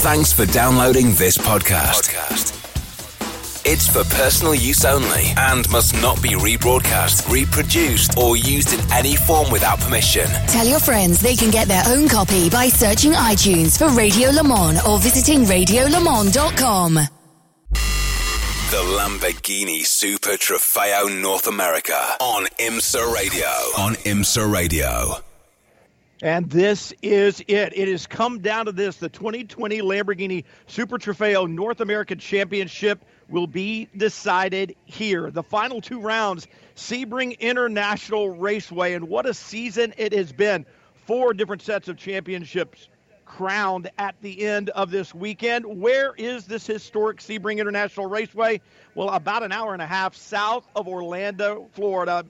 Thanks for downloading this podcast. It's for personal use only and must not be rebroadcast, reproduced, or used in any form without permission. Tell your friends they can get their own copy by searching iTunes for Radio Le Mans or visiting radiolemans.com. The Lamborghini Super Trofeo North America on IMSA Radio. On IMSA Radio. And this is it. It has come down to this. The 2020 Lamborghini Super Trofeo North American Championship will be decided here. The final two rounds, Sebring International Raceway. And what a season it has been. Four different sets of championships crowned at the end of this weekend. Where is this historic Sebring International Raceway? Well, about an hour and a half south of Orlando, Florida.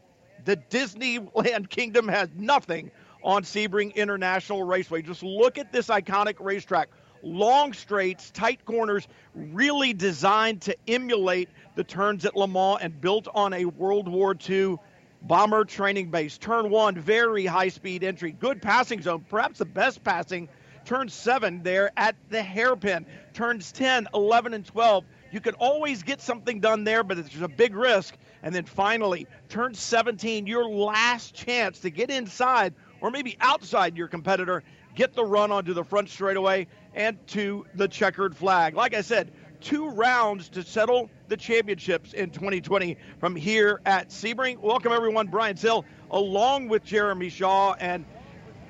The Disneyland Kingdom has nothing on Sebring International Raceway. Just look at this iconic racetrack. Long straights, tight corners, really designed to emulate the turns at Le Mans and built on a World War II bomber training base. Turn one, very high speed entry, good passing zone, perhaps the best passing. Turn seven there at the hairpin. Turns 10, 11, and 12. You can always get something done there, but there's a big risk. And then finally, turn 17, your last chance to get inside or maybe outside your competitor, get the run onto the front straightaway and to the checkered flag. Like I said, two rounds to settle the championships in 2020 from here at Sebring. Welcome, everyone. Brian Till, along with Jeremy Shaw. And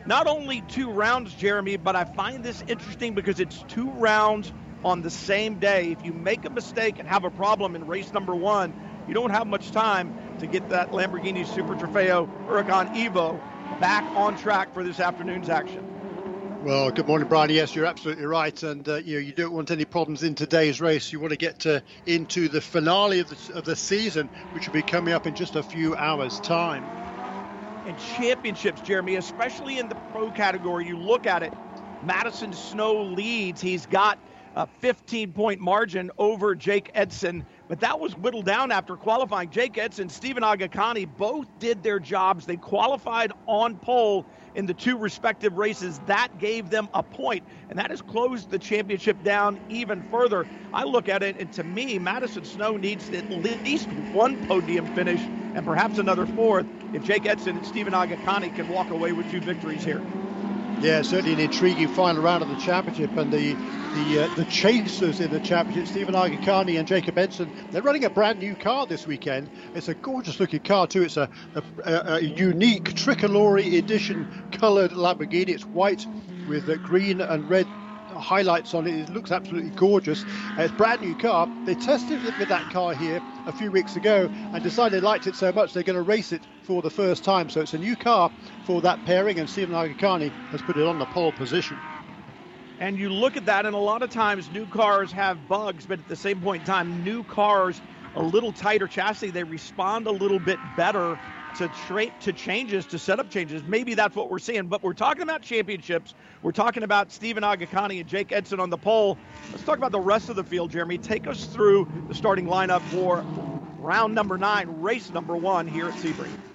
not only two rounds, Jeremy, but I find this interesting because it's two rounds on the same day. If you make a mistake and have a problem in race number one, you don't have much time to get that Lamborghini Super Trofeo Huracan Evo back on track for this afternoon's action. Well, good morning, Brian. Yes, you're absolutely right, and uh, you know you don't want any problems in today's race. You want to get to, into the finale of the, of the season, which will be coming up in just a few hours' time. And championships, Jeremy, especially in the pro category, you look at it. Madison Snow leads. He's got a 15 point margin over Jake Eidson but that was whittled down after qualifying. Jake Eidson, and Stephen Aghakhani both did their jobs. They qualified on pole in the two respective races. That gave them a point, and that has closed the championship down even further. I look at it, and to me, Madison Snow needs at least one podium finish and perhaps another fourth if Jake Eidson and Stephen Aghakhani can walk away with two victories here. Yeah, certainly an intriguing final round of the championship, and the the uh, the chasers in the championship, Stephen Aghakhani and Jacob Eidson, they're running a brand new car this weekend. It's a gorgeous looking car too. It's a, a, a unique tricolore edition coloured Lamborghini. It's white with green and red highlights on it. It looks absolutely gorgeous. Uh, it's brand new car. They tested it with that car here a few weeks ago and decided they liked it so much they're going to race it for the first time. So it's a new car for that pairing, and Stephen Aghakhani has put it on the pole position. And you look at that, and a lot of times new cars have bugs, but at the same point in time, new cars, a little tighter chassis, they respond a little bit better to tra- to changes, to setup changes. Maybe that's what we're seeing. But we're talking about championships. We're talking about Stephen Aghakhani and Jake Eidson on the pole. Let's talk about the rest of the field, Jeremy. Take us through the starting lineup for round number nine, race number one here at Sebring.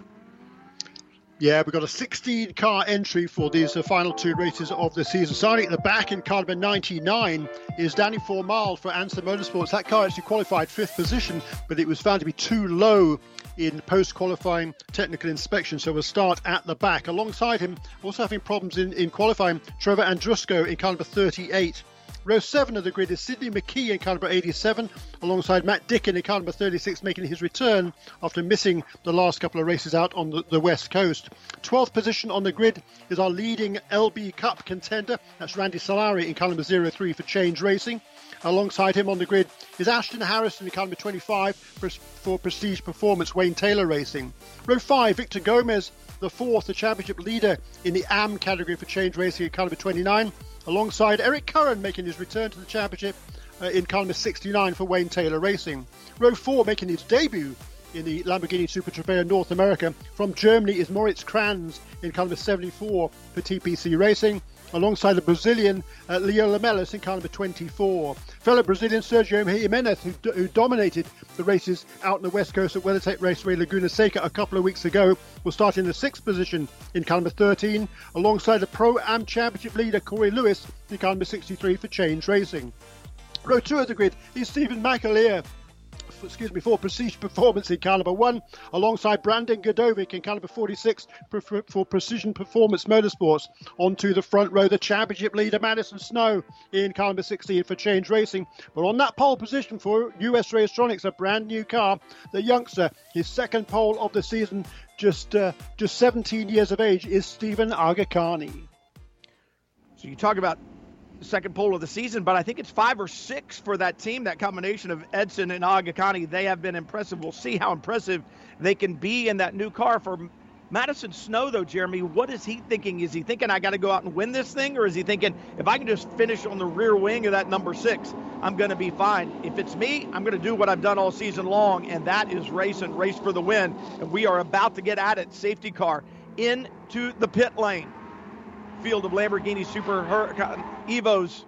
Yeah, we've got a 16 car entry for these uh, final two races of the season. Starting at the back in car number 99 is Danny Formal for Ansa Motorsports. That car actually qualified fifth position, but it was found to be too low in post qualifying technical inspection. So we'll start at the back. Alongside him, also having problems in, in qualifying, Trevor Andrusco in car number 38. Row 7 of the grid is Sydney McKee in car number 87, alongside Matt Dicken in car number 36, making his return after missing the last couple of races out on the, the west coast. 12th position on the grid is our leading LB Cup contender. That's Randy Solari in car number 03 for Change Racing. Alongside him on the grid is Ashton Harrison in car number 25 for, for Prestige Performance Wayne Taylor Racing. Row 5, Victor Gomez, the fourth, the championship leader in the AM category for Change Racing in car number 29 alongside Eric Curran making his return to the championship uh, in number 69 for Wayne Taylor Racing. Row 4 making his debut in the Lamborghini Super Trofeo North America. From Germany is Moritz Kranz in number 74 for TPC Racing alongside the Brazilian uh, Leo Lamelas in car number 24. Fellow Brazilian Sergio Jimenez, who, who, dominated the races out in the West Coast at WeatherTech Raceway Laguna Seca a couple of weeks ago, will start in the sixth position in car number 13, alongside the Pro Am Championship leader Corey Lewis in car number 63 for Change Racing. Row two of the grid is Stephen McAleer excuse me, for Prestige Performance in number one, alongside Brandon Gdovic in car number 46 for, for, Precision Performance Motorsports. Onto the front row, the championship leader Madison Snow in car number 16 for Change Racing. But on that pole position for US Racetronics, a brand new car, the youngster, his second pole of the season, just uh, just 17 years of age, is Stephen Aghakhani. So you talk about second pole of the season, but I think it's five or six for that team. That combination of Eidson and Aghakhani, they have been impressive. We'll see how impressive they can be in that new car for Madison Snow, though, Jeremy, what is he thinking? Is he thinking I got to go out and win this thing, or is he thinking if I can just finish on the rear wing of that number six, I'm going to be fine? If it's me, I'm going to do what I've done all season long, and that is race and race for the win. And we are about to get at it. Safety car into the pit lane field of Lamborghini Super Evos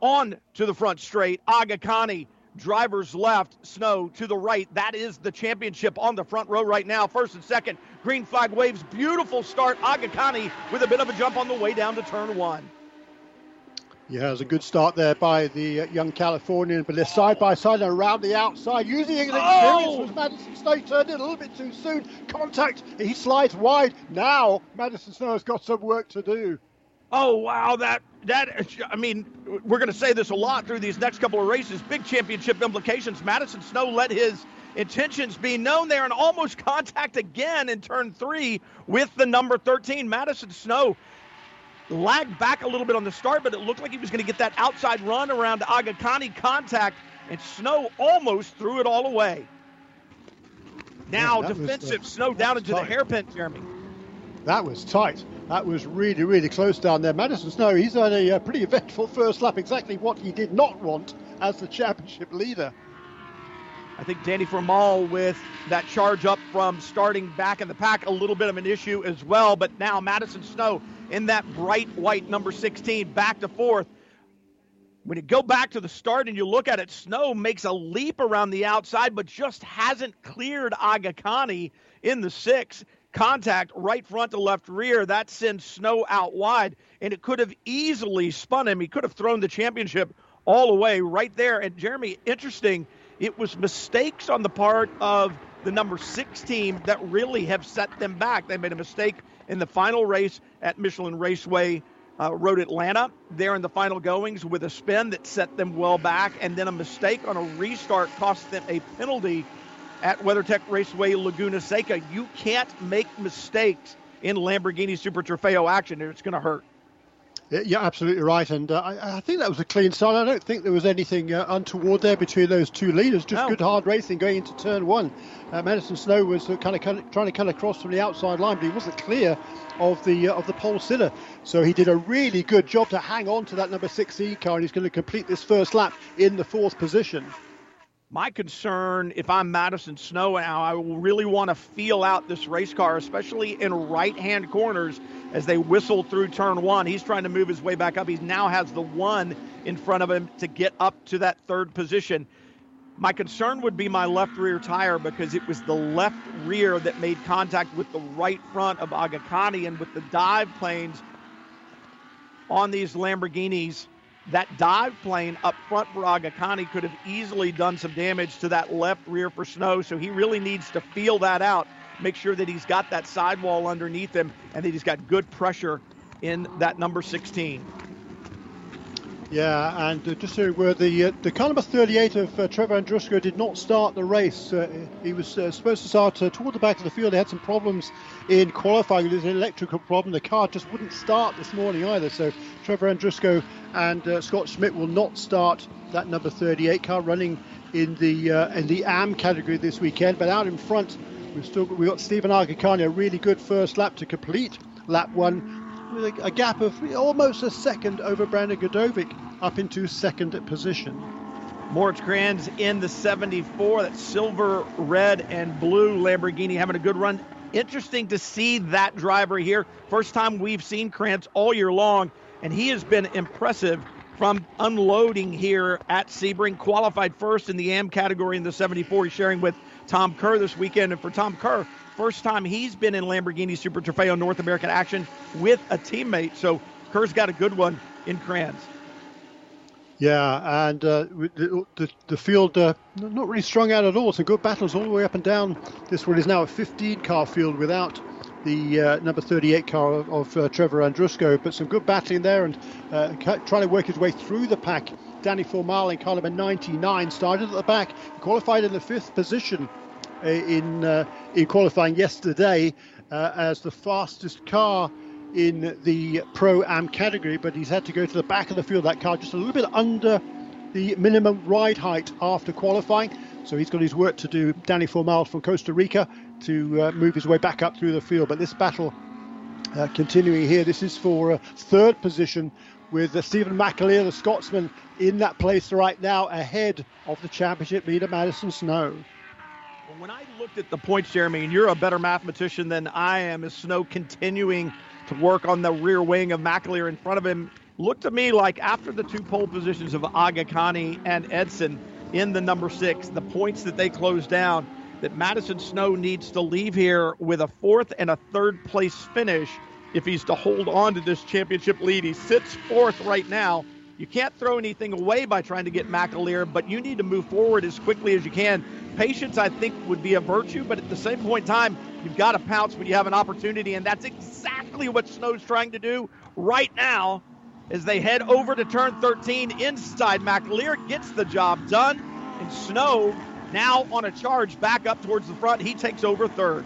on to the front straight. Aghakhani, drivers left, Snow to the right. That is the championship on the front row right now. First and second, green flag waves. Beautiful start. Aghakhani with a bit of a jump on the way down to turn one. Yeah, it was a good start there by the uh, young Californian, but they're side by side and around the outside. Using his experience oh! was Madison Snow turned it a little bit too soon. Contact, he slides wide. Now Madison Snow has got some work to do oh wow, that that I mean, we're going to say this a lot through these next couple of races. Big championship implications. Madison Snow let his intentions be known there and almost contact again in turn three with the number 13. Madison Snow lagged back a little bit on the start, but it looked like he was going to get that outside run around Aghakhani contact, and Snow almost threw it all away. Now, defensive uh, Snow down into tight. the hairpin, Jeremy. That was tight. That was really, really close down there. Madison Snow, he's had a, a uh, pretty eventful first lap, exactly what he did not want as the championship leader. I think Danny Formal with that charge up from starting back in the pack, a little bit of an issue as well. But now Madison Snow in that bright white number 16, back to fourth. When you go back to the start and you look at it, Snow makes a leap around the outside, but just hasn't cleared Aghakhani in the six contact right front to left rear. That sends Snow out wide, and it could have easily spun him. He could have thrown the championship all the way right there. And Jeremy, interesting, it was mistakes on the part of the number six team that really have set them back. They made a mistake in the final race at Michelin Raceway. Uh, Road Atlanta there in the final goings with a spin that set them well back, and then a mistake on a restart cost them a penalty at WeatherTech Raceway Laguna Seca. You can't make mistakes in Lamborghini Super Trofeo action, it's going to hurt. Yeah, absolutely right. And uh, I, I, think that was a clean start. I don't think there was anything uh, untoward there between those two leaders. Just no. good hard racing going into turn one. Uh, Madison Snow was uh, kind of trying to cut across from the outside line, but he wasn't clear of the uh, of the pole sitter. So he did a really good job to hang on to that number six E car, and he's going to complete this first lap in the fourth position. My concern, if I'm Madison Snow now, I will really want to feel out this race car, especially in right hand corners as they whistle through turn one. He's trying to move his way back up. He now has the one in front of him to get up to that third position. My concern would be my left rear tire because it was the left rear that made contact with the right front of Aghakhani and with the dive planes on these Lamborghinis that dive plane up front for Aghakhani could have easily done some damage to that left rear for Snow. So he really needs to feel that out, make sure that he's got that sidewall underneath him and that he's got good pressure in that number 16. Yeah, and uh, just so where the uh, the car number 38 of uh, Trevor Andrusco did not start the race. Uh, he was uh, supposed to start uh, toward the back of the field. He had some problems in qualifying. There's an electrical problem. The car just wouldn't start this morning either. So Trevor Andrusco and Scott Schmidt will not start that number 38 car running in the in the AM category this weekend. But out in front, we've still got, we've got Stephen Aghakhani, a really good first lap to complete lap one with a, a, gap of almost a second over Brandon Gdovic up into second position. Moritz Kranz in the 74. That silver, red, and blue Lamborghini having a good run. Interesting to see that driver here. First time we've seen Kranz all year long, and he has been impressive from unloading here at Sebring. Qualified first in the AM category in the 74. He's sharing with Tom Kerr this weekend. And for Tom Kerr, first time he's been in Lamborghini Super Trofeo North American action with a teammate. So Kerr's got a good one in Kranz. Yeah, and uh, the, the, the, field uh, not really strung out at all. Some good battles all the way up and down. This one is now a 15 car field without the uh, number 38 car of, of uh, Trevor Andrusko, but some good battling there and uh, trying to work his way through the pack. Danny Formal in car number 99 started at the back, qualified in the fifth position uh, in in qualifying yesterday as the fastest car in the Pro Am category, but he's had to go to the back of the field. That car just a little bit under the minimum ride height after qualifying. So he's got his work to do. Danny Formal from Costa Rica to uh, move his way back up through the field. But this battle uh, continuing here. This is for uh, third position with uh, Stephen McAleer, the Scotsman, in that place right now ahead of the championship leader Madison Snow. When I looked at the points, Jeremy, and you're a better mathematician than I am, is Snow continuing to work on the rear wing of McAleer in front of him. Looked to me like after the two pole positions of Aghakhani and Eidson in the number six, the points that they closed down, that Madison Snow needs to leave here with a fourth and a third place finish if he's to hold on to this championship lead. He sits fourth right now. You can't throw anything away by trying to get McAleer, but you need to move forward as quickly as you can. Patience, I think, would be a virtue, but at the same point in time, you've got to pounce when you have an opportunity, and that's exactly what Snow's trying to do right now as they head over to turn 13 inside. McAleer gets the job done, and Snow now on a charge back up towards the front. He takes over third.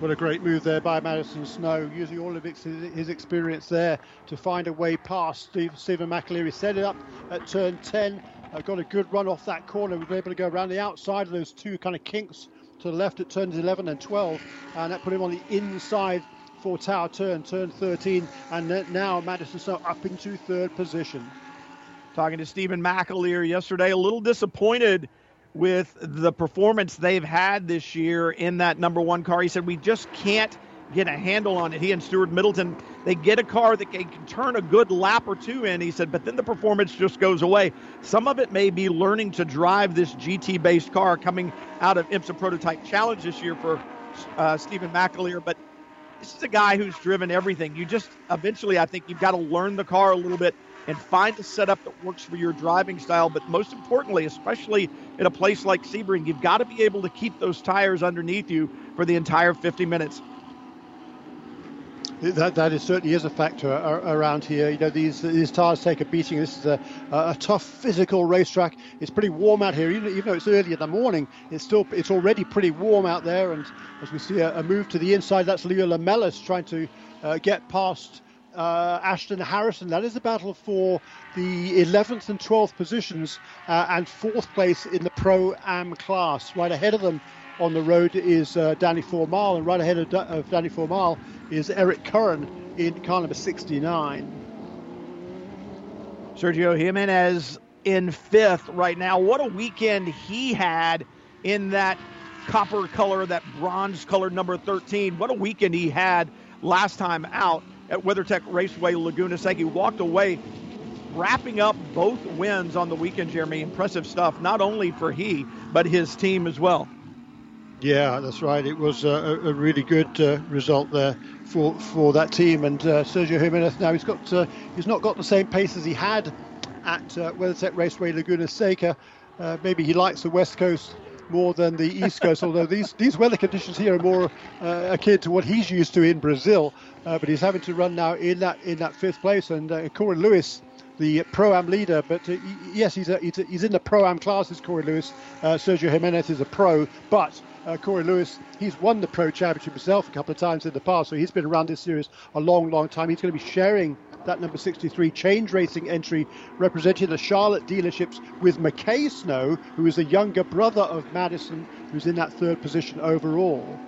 What a great move there by Madison Snow, using all of his experience there to find a way past Steve, Stephen McAleer. set it up at turn 10, uh, got a good run off that corner, was able to go around the outside of those two kind of kinks to the left at turns 11 and 12, and that put him on the inside for Tower Turn, turn 13, and now Madison Snow up into third position. Talking to Stephen McAleer yesterday, a little disappointed with the performance they've had this year in that number one car. He said, We just can't get a handle on it. He and Stuart Middleton, they get a car that can turn a good lap or two in. He said, but then the performance just goes away. Some of it may be learning to drive this GT based car coming out of IMSA Prototype Challenge this year for uh, Stephen McAleer. But this is a guy who's driven everything. You just eventually, I think you've got to learn the car a little bit and find a setup that works for your driving style. But most importantly, especially in a place like Sebring, you've got to be able to keep those tires underneath you for the entire 50 minutes. That that is certainly is a factor around here. You know, these these tires take a beating. This is a, a tough physical racetrack. It's pretty warm out here, even, even though it's early in the morning. It's still it's already pretty warm out there. And as we see a, a move to the inside, that's Leo Lamelas trying to uh, get past uh, Ashton Harrison. That is a battle for the 11th and 12th positions uh, and fourth place in the Pro Am class. Right ahead of them on the road is uh, Danny Formal, and right ahead of, of Danny Formal is Eric Curran in car number 69. Sergio Jimenez in fifth right now. What a weekend he had in that copper color, that bronze color number 13. What a weekend he had last time out at WeatherTech Raceway Laguna Seca. He walked away wrapping up both wins on the weekend, Jeremy. Impressive stuff, not only for he, but his team as well. Yeah, that's right. It was a, a really good uh, result there for for that team. And uh, Sergio Jimenez now he's got uh, he's not got the same pace as he had at uh, WeatherTech Raceway Laguna Seca. Uh, maybe he likes the West Coast more than the East Coast, although these these weather conditions here are more uh, akin to what he's used to in Brazil. but he's having to run now in that in that fifth place. And Corey Lewis the pro am leader. But uh, yes, he's, a, he's, a, he's, in the pro am classes. Corey Lewis, uh, Sergio Jimenez is a pro, but uh, Corey Lewis, he's won the Pro Championship himself a couple of times in the past, so he's been around this series a long, long time. He's going to be sharing that number 63 change racing entry representing the Charlotte dealerships with McKay Snow, who is the younger brother of Madison, who's in that third position overall.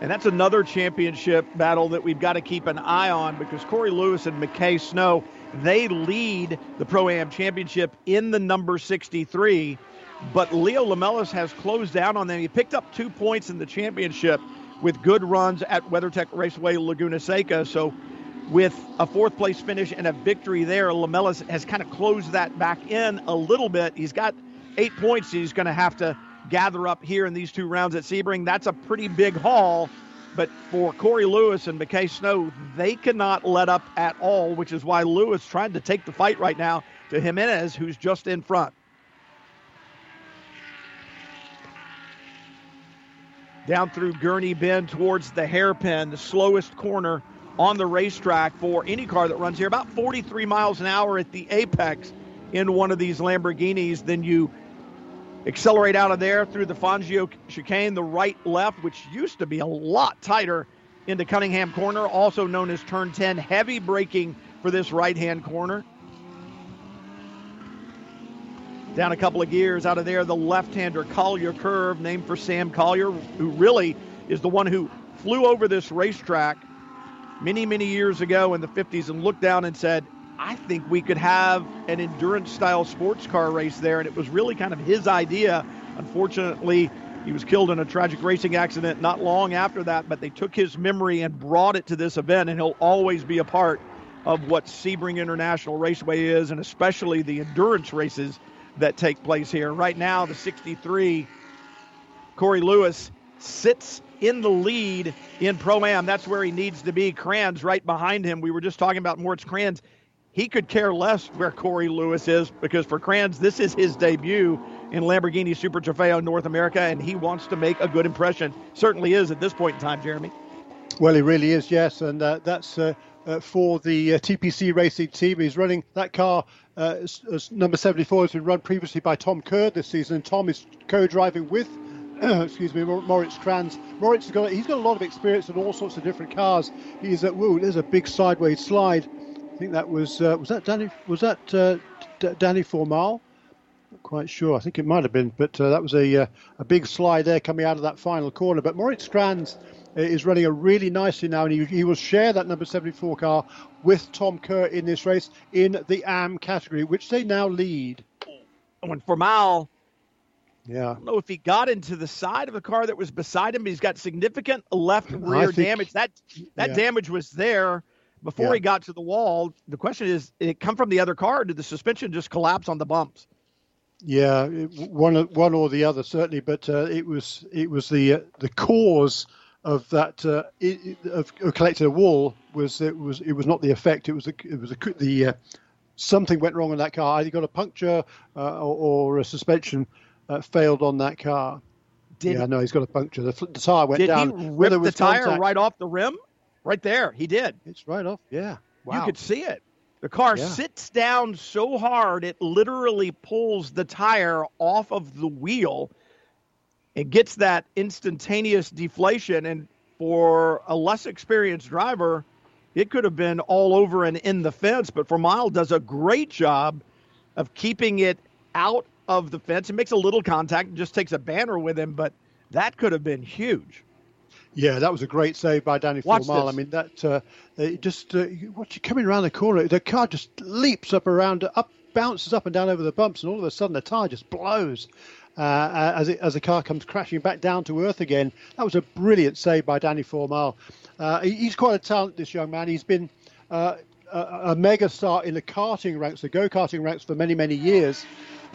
And that's another championship battle that we've got to keep an eye on because Corey Lewis and McKay Snow, they lead the Pro Am Championship in the number 63. But Leo Lamelas has closed down on them. He picked up two points in the championship with good runs at WeatherTech Raceway Laguna Seca. So, with a fourth place finish and a victory there, Lamelas has kind of closed that back in a little bit. He's got eight points he's going to have to gather up here in these two rounds at Sebring. That's a pretty big haul. But for Corey Lewis and McKay Snow, they cannot let up at all, which is why Lewis trying to take the fight right now to Jimenez, who's just in front. Down through Gurney Bend towards the hairpin, the slowest corner on the racetrack for any car that runs here, about 43 miles an hour at the apex in one of these Lamborghinis. Then you accelerate out of there through the Fangio chicane, the right left, which used to be a lot tighter into Cunningham Corner, also known as turn 10. Heavy braking for this right hand corner. Down a couple of gears out of there, the left hander Collier curve, named for Sam Collier, who really is the one who flew over this racetrack many, many years ago in the 50s and looked down and said, I think we could have an endurance style sports car race there. And it was really kind of his idea. Unfortunately, he was killed in a tragic racing accident not long after that, but they took his memory and brought it to this event, and he'll always be a part of what Sebring International Raceway is, and especially the endurance races that take place here. Right now, the 63, Corey Lewis sits in the lead in Pro Am. That's where he needs to be. Kranz right behind him. We were just talking about Moritz Kranz he could care less where Corey Lewis is because for Kranz, this is his debut in Lamborghini Super Trofeo North America, and he wants to make a good impression. Certainly is at this point in time, Jeremy. Well, he really is, yes, and uh, that's uh, uh, for the uh, TPC Racing team. He's running that car. Uh, as, as number 74 has been run previously by Tom Kerr this season. and Tom is co-driving with excuse me, Moritz Kranz. Moritz has got he's got a lot of experience in all sorts of different cars. He's at woo, there's a big sideways slide I think that was uh, was that Danny was that uh, D- Danny Formal? Not quite sure. I think it might have been, but uh, that was a uh, a big slide there coming out of that final corner. But Moritz Kranz is running a really nicely now, and he, he will share that number 74 car with Tom Kerr in this race in the AM category, which they now lead. When Formal yeah. I don't know if he got into the side of the car that was beside him, but he's got significant left rear think, damage. That that yeah. damage was there before yeah. he got to the wall. The question is, did it come from the other car, or did the suspension just collapse on the bumps? Yeah, one one or the other certainly, but uh, it was it was the uh, the cause of that uh, it, of, of collecting a wall was it was it was not the effect. It was the, it was the, the uh, something went wrong on that car. Either got a puncture uh, or, or, a suspension uh, failed on that car. Did yeah, no, he's got a puncture. The, the tire went did down. Did he rip the tire contact. right off the rim? Right there, he did. It's right off. Yeah. Wow. You could see it. The car yeah. sits down so hard it literally pulls the tire off of the wheel. It gets that instantaneous deflation, and for a less experienced driver, it could have been all over and in the fence. But Formal does a great job of keeping it out of the fence. It makes a little contact and just takes a banner with him, but that could have been huge. Yeah, that was a great save by Danny Formal. I mean, that uh, just uh, watch you coming around the corner, the car just leaps up around, up bounces up and down over the bumps, and all of a sudden the tire just blows. Uh, as, it, as the car comes crashing back down to earth again. That was a brilliant save by Danny Formal. Uh, he, he's quite a talent, this young man. He's been uh, a, a mega star in the karting ranks, the go karting ranks, for many, many years.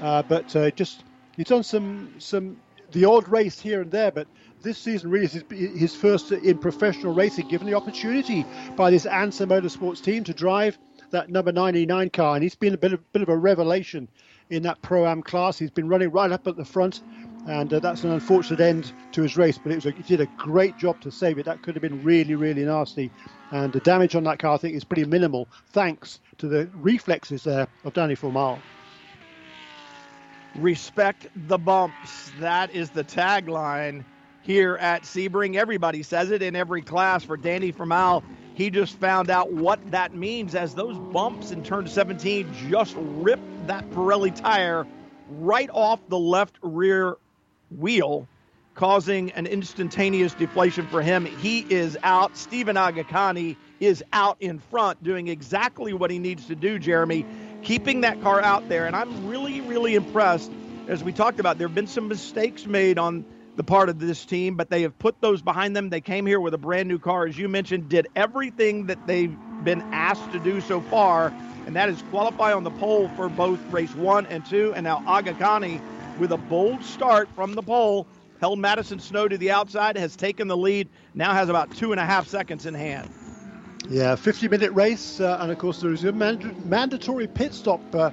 Uh, but uh, just he's done some some the odd race here and there, but this season really is his, first in professional racing, given the opportunity by this Ansa Motorsports team to drive that number 99 car, and he's been a bit of, bit of a revelation in that pro am class. He's been running right up at the front, and uh, that's an unfortunate end to his race. But it was a, he did a great job to save it. That could have been really, really nasty, and the damage on that car I think is pretty minimal, thanks to the reflexes there of Danny Formal. Respect the bumps. That is the tagline here at Sebring. Everybody says it in every class. For Danny Formal, he just found out what that means as those bumps in turn 17 just ripped that Pirelli tire right off the left rear wheel. causing an instantaneous deflation for him. He is out. Stephen Aghakhani is out in front doing exactly what he needs to do, Jeremy, keeping that car out there. And I'm really, really impressed. As we talked about, there have been some mistakes made on the part of this team, but they have put those behind them. They came here with a brand new car, as you mentioned, did everything that they've been asked to do so far, and that is qualify on the pole for both race one and two. And now Aghakhani, with a bold start from the pole, held Madison Snow to the outside, has taken the lead, now has about two and a half seconds in hand. Yeah, 50 minute race, uh, and of course, there is a mand- mandatory pit stop uh,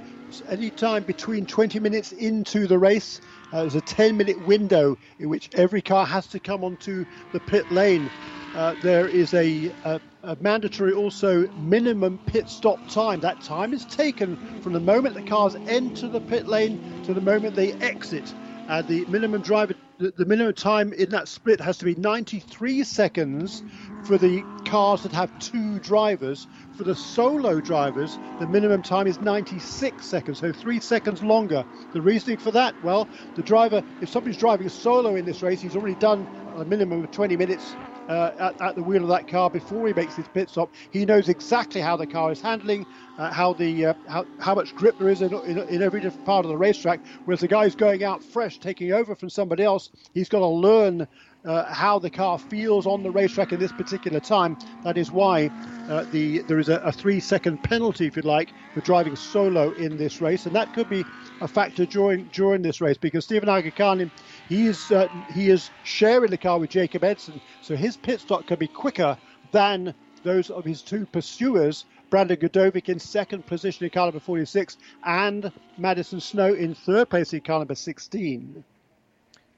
any time between 20 minutes into the race. Uh, there's a 10 minute window in which every car has to come onto the pit lane. Uh, there is a, a, a, mandatory also minimum pit stop time. That time is taken from the moment the cars enter the pit lane to the moment they exit. Uh, the minimum driver, the, the minimum time in that split has to be 93 seconds for the cars that have two drivers. For the solo drivers, the minimum time is 96 seconds, so three seconds longer. The reasoning for that, well, the driver, if somebody's driving solo in this race, he's already done a minimum of 20 minutes uh, at, at, the wheel of that car before he makes his pit stop. He knows exactly how the car is handling, uh, how the uh, how, how much grip there is in, in, in, every different part of the racetrack. Whereas the guy who's going out fresh, taking over from somebody else, he's got to learn uh, how the car feels on the racetrack in this particular time. That is why uh, the there is a, a, three-second penalty, if you like, for driving solo in this race, and that could be a factor during during this race because Stephen Aghakhani, he is uh, he is sharing the car with Jacob Eidson, so his pit stop can be quicker than those of his two pursuers. Brandon Gdovic in second position in car number 46 and Madison Snow in third place in car number 16.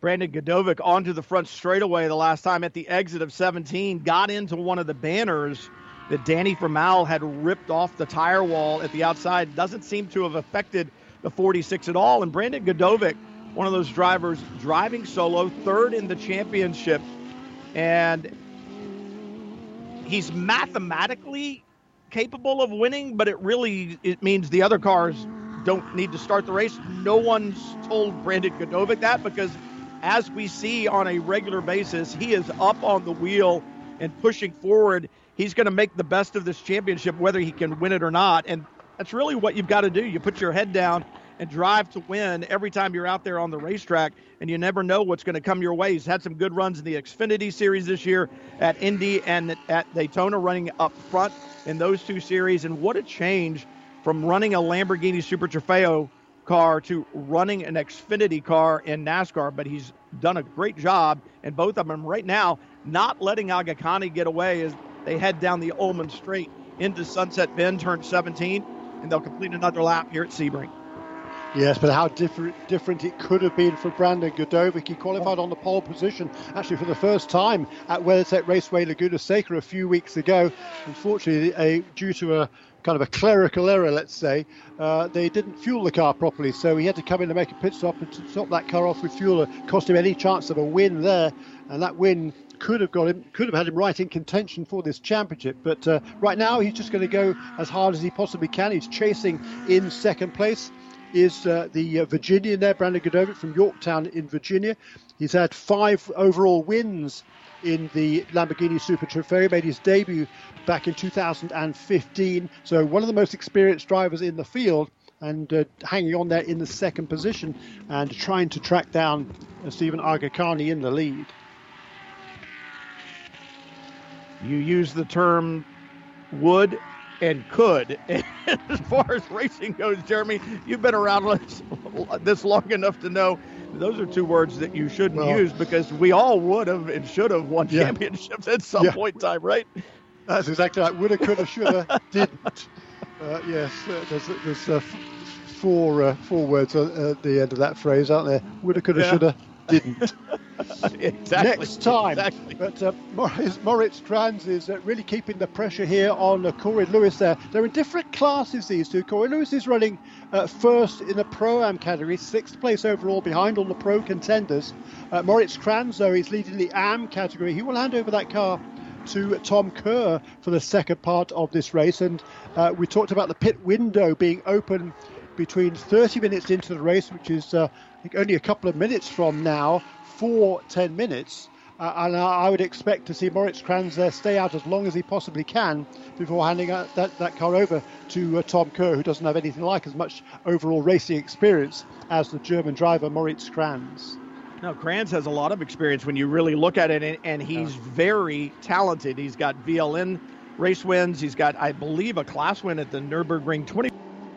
Brandon Gdovic onto the front straightaway the last time at the exit of 17, got into one of the banners that Danny Formal had ripped off the tire wall at the outside. Doesn't seem to have affected the 46 at all. And Brandon Gdovic, one of those drivers, driving solo, third in the championship. And he's mathematically capable of winning, but it really it means the other cars don't need to start the race. No one's told Brandon Gdovic that because as we see on a regular basis, he is up on the wheel and pushing forward. He's going to make the best of this championship, whether he can win it or not. And that's really what you've got to do. You put your head down and drive to win every time you're out there on the racetrack, and you never know what's going to come your way. He's had some good runs in the Xfinity Series this year at Indy and at Daytona, running up front in those two series. And what a change from running a Lamborghini Super Trofeo car to running an Xfinity car in NASCAR, but he's done a great job in both of them right now, not letting Aghakhani get away as they head down the Ulmann Straight into Sunset Bend, turn 17, and they'll complete another lap here at Sebring. Yes, but how different different it could have been for Brandon Gdovic. He qualified on the pole position actually for the first time at WeatherTech Raceway Laguna Seca a few weeks ago. Unfortunately, a, due to a kind of a clerical error, let's say, uh, they didn't fuel the car properly, so he had to come in and make a pit stop and to stop that car off with fuel. It cost him any chance of a win there, and that win could have got him, could have had him right in contention for this championship. But uh, right now, he's just going to go as hard as he possibly can. He's chasing in second place. Is uh, the uh, Virginian there, Brandon Gdovic from Yorktown in Virginia. He's had five overall wins in the Lamborghini Super Trofeo, made his debut back in 2015. So one of the most experienced drivers in the field and uh, hanging on there in the second position and trying to track down uh, Stephen Aghakhani in the lead. You use the term would and could. as far as racing goes, Jeremy, you've been around this long enough to know those are two words that you shouldn't well, use because we all would have and should have won yeah. championships at some yeah. point in time, right? That's exactly right. Woulda, coulda, shoulda, didn't. Uh, yes, uh, there's, there's uh, four uh, four words at the end of that phrase, aren't there? Woulda, coulda, yeah. shoulda, didn't. exactly. Next time. Exactly. But uh, Moritz, Moritz Kranz is uh, really keeping the pressure here on uh, Corey Lewis there. They're in different classes, these two. Corey Lewis is running uh, first in the Pro Am category, sixth place overall behind all the Pro contenders. Uh, Moritz Kranz, though, is leading the Am category. He will hand over that car to Tom Kerr for the second part of this race. And uh, we talked about the pit window being open between 30 minutes into the race, which is uh, only a couple of minutes from now, for 10 minutes. Uh, and I would expect to see Moritz Kranz there stay out as long as he possibly can before handing that, that car over to uh, Tom Kerr, who doesn't have anything like as much overall racing experience as the German driver Moritz Kranz. Now, Kranz has a lot of experience when you really look at it, and, and he's very talented. He's got VLN race wins. He's got, I believe, a class win at the Nürburgring 20.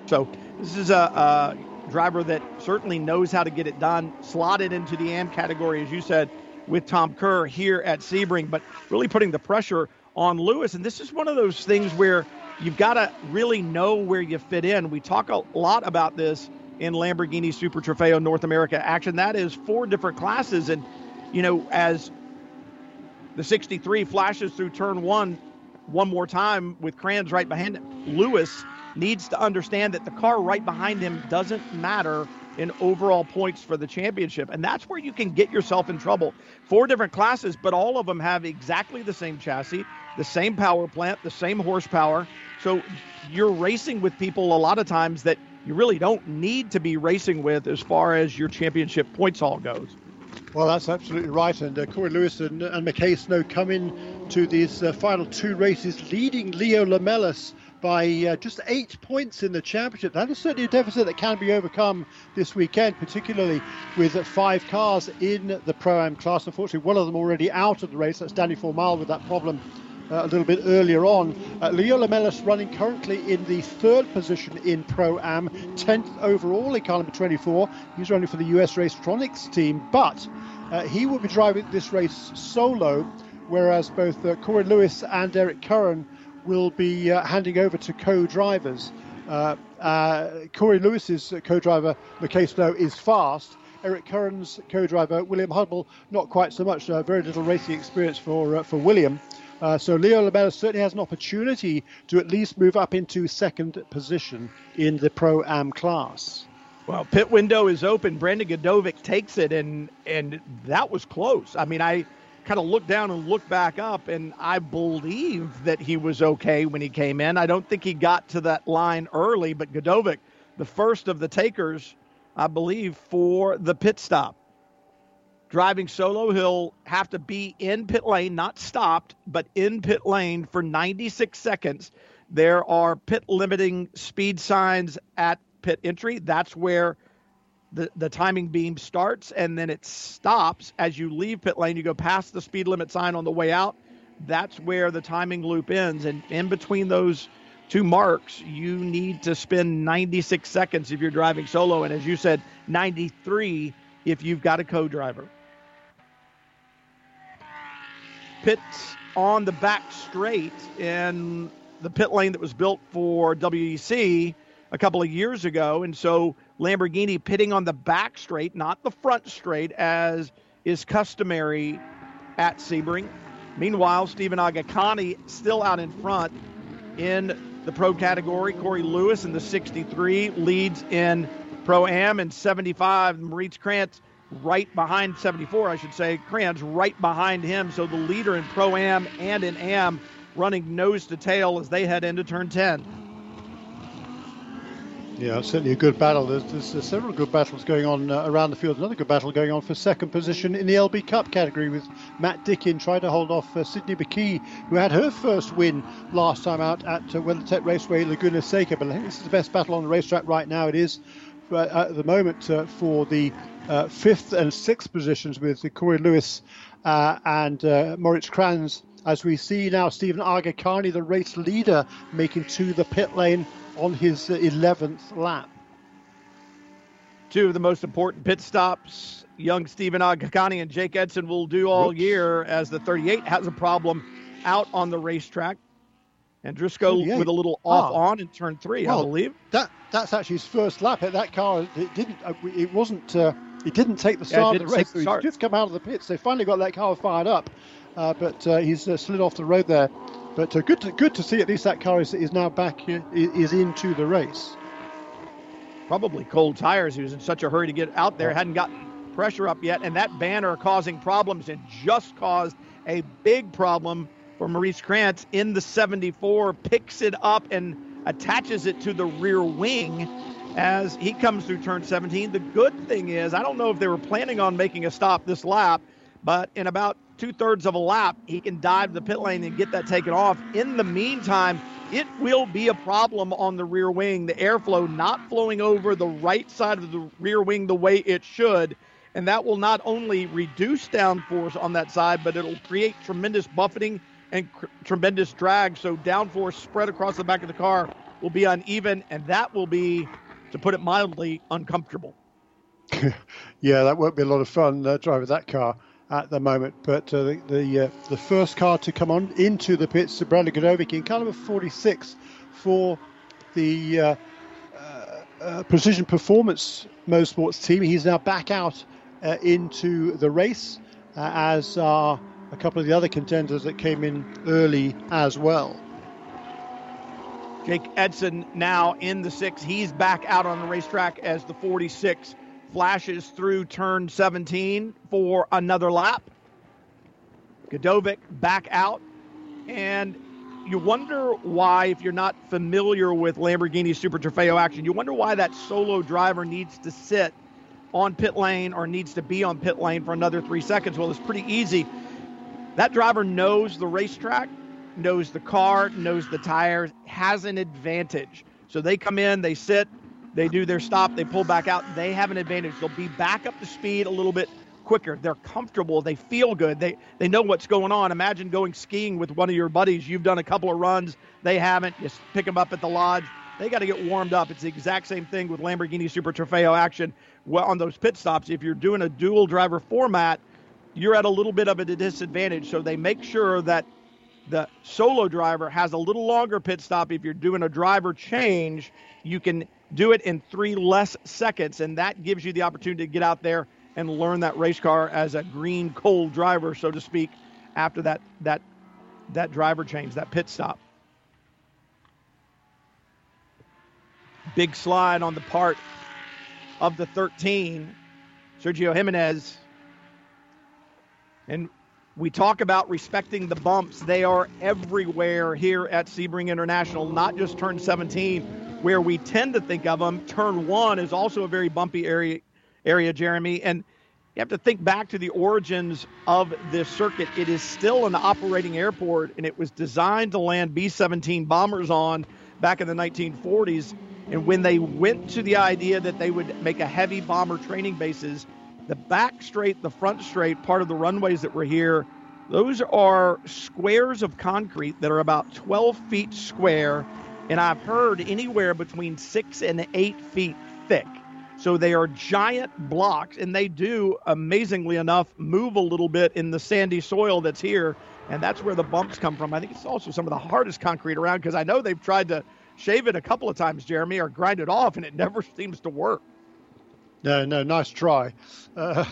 So this is a, a driver that certainly knows how to get it done, slotted into the AM category, as you said, with Tom Kerr here at Sebring, but really putting the pressure on Lewis. And this is one of those things where you've got to really know where you fit in. We talk a lot about this in Lamborghini Super Trofeo North America action. That is four different classes. And, you know, as the 63 flashes through turn one one more time with Kranz right behind him, Lewis needs to understand that the car right behind him doesn't matter in overall points for the championship. And that's where you can get yourself in trouble. Four different classes, but all of them have exactly the same chassis, the same power plant, the same horsepower. So you're racing with people a lot of times that you really don't need to be racing with as far as your championship points all goes. Well, that's absolutely right. And uh, Corey Lewis and, and McKay Snow come in to these uh, final two races, leading Leo Lamelas by uh, just eight points in the championship. That is certainly a deficit that can be overcome this weekend, particularly with five cars in the Pro Am class. Unfortunately, one of them already out of the race. That's Danny Formal with that problem uh, a little bit earlier on. Uh, Leo Lamelas running currently in the third position in Pro Am, 10th overall in car number 24. He's running for the US Racetronics team, but uh, he will be driving this race solo, whereas both uh, Corey Lewis and Eric Curran will be uh, handing over to co-drivers. Uh, uh, Corey Lewis's co-driver, McKay Snow, is fast. Eric Curran's co-driver, William Hubble, not quite so much. Uh, very little racing experience for for William. So Leo Labella certainly has an opportunity to at least move up into second position in the Pro Am class. Well, pit window is open. Brandon Gdovic takes it, and and that was close. I mean, I kind of looked down and looked back up, and I believe that he was okay when he came in. I don't think he got to that line early, but Gdovic, the first of the takers, I believe, for the pit stop. Driving solo, he'll have to be in pit lane, not stopped, but in pit lane for 96 seconds. There are pit limiting speed signs at pit entry. That's where the, the timing beam starts and then it stops as you leave pit lane. You go past the speed limit sign on the way out. That's where the timing loop ends. And in between those two marks, you need to spend 96 seconds if you're driving solo. And as you said, 93 if you've got a co driver. Pits on the back straight in the pit lane that was built for WEC a couple of years ago. And so Lamborghini pitting on the back straight, not the front straight, as is customary at Sebring. Meanwhile, Stephen Aghakhani still out in front in the pro category. Corey Lewis in the 63 leads in pro am and 75. Moritz Kranz right behind 74, I should say. Kranz right behind him. So the leader in pro am and in am running nose to tail as they head into turn 10. Yeah, certainly a good battle. There's, there's uh, several good battles going on uh, around the field. Another good battle going on for second position in the LB Cup category with Matt Dicken trying to hold off uh, Sydney McKee, who had her first win last time out at uh, WeatherTech Raceway Laguna Seca. But I think this is the best battle on the racetrack right now. It is uh, at the moment uh, for the uh, fifth and sixth positions with Corey Lewis and Moritz Kranz. As we see now, Stephen Aghakhani, the race leader, making to the pit lane on his 11th uh, lap. Two of the most important pit stops young Stephen Aghakhani and Jake Eidson will do all year as the 38 has a problem out on the racetrack. And Driscoll with a little off ah. on in turn three, well, I believe. That that's actually his first lap. at That car it didn't uh, it wasn't uh, it didn't take the start yeah, of the race. So just come out of the pits. They finally got that car fired up, uh, but uh, he's uh, slid off the road there. But uh, good, to, good to see at least that car is, is now back, is into the race. Probably cold tires. He was in such a hurry to get out there, hadn't got pressure up yet, and that banner causing problems and just caused a big problem for Moritz Kranz in the 74, picks it up and attaches it to the rear wing. as he comes through turn 17. The good thing is, I don't know if they were planning on making a stop this lap, but in about two thirds of a lap, he can dive the pit lane and get that taken off. In the meantime, it will be a problem on the rear wing. The airflow not flowing over the right side of the rear wing the way it should. And that will not only reduce downforce on that side, but it'll create tremendous buffeting and cr- tremendous drag. So downforce spread across the back of the car will be uneven, and that will be, to put it mildly, uncomfortable. yeah, that won't be a lot of fun uh, driving that car at the moment. But uh, the the, uh, the, first car to come on into the pits, Brandon Gdovic in car number 46 for the uh, uh, uh, Precision Performance Motorsports team. He's now back out into the race, as are a couple of the other contenders that came in early as well. Jake Edson now in the six. He's back out on the racetrack as the 46 flashes through turn 17 for another lap. Gdovic back out. And you wonder why, if you're not familiar with Lamborghini Super Trofeo action, you wonder why that solo driver needs to sit on pit lane or needs to be on pit lane for another three seconds. Well, it's pretty easy. That driver knows the racetrack knows the car, knows the tires, has an advantage. So they come in, they sit, they do their stop, they pull back out. They have an advantage. They'll be back up to speed a little bit quicker. They're comfortable. They feel good. They they know what's going on. Imagine going skiing with one of your buddies. You've done a couple of runs. They haven't. Just pick them up at the lodge. They got to get warmed up. It's the exact same thing with Lamborghini Super Trofeo action. Well, on those pit stops, if you're doing a dual driver format, you're at a little bit of a disadvantage. So they make sure that the solo driver has a little longer pit stop. If you're doing a driver change, you can do it in three less seconds, and that gives you the opportunity to get out there and learn that race car as a green cold driver, so to speak, after that that that driver change, that pit stop. Big slide on the part of the 13, Sergio Jimenez. And we talk about respecting the bumps. They are everywhere here at Sebring International, not just turn 17, where we tend to think of them. Turn one is also a very bumpy area, area, Jeremy. And you have to think back to the origins of this circuit. It is still an operating airport, and it was designed to land B 17 bombers on back in the 1940s. And when they went to the idea that they would make a heavy bomber training bases, the back straight, the front straight part of the runways that were here, those are squares of concrete that are about 12 feet square, and I've heard anywhere between six and eight feet thick. So they are giant blocks, and they do, amazingly enough, move a little bit in the sandy soil that's here, and that's where the bumps come from. I think it's also some of the hardest concrete around because I know they've tried to shave it a couple of times, Jeremy, or grind it off, and it never seems to work. No, no, nice try. Uh,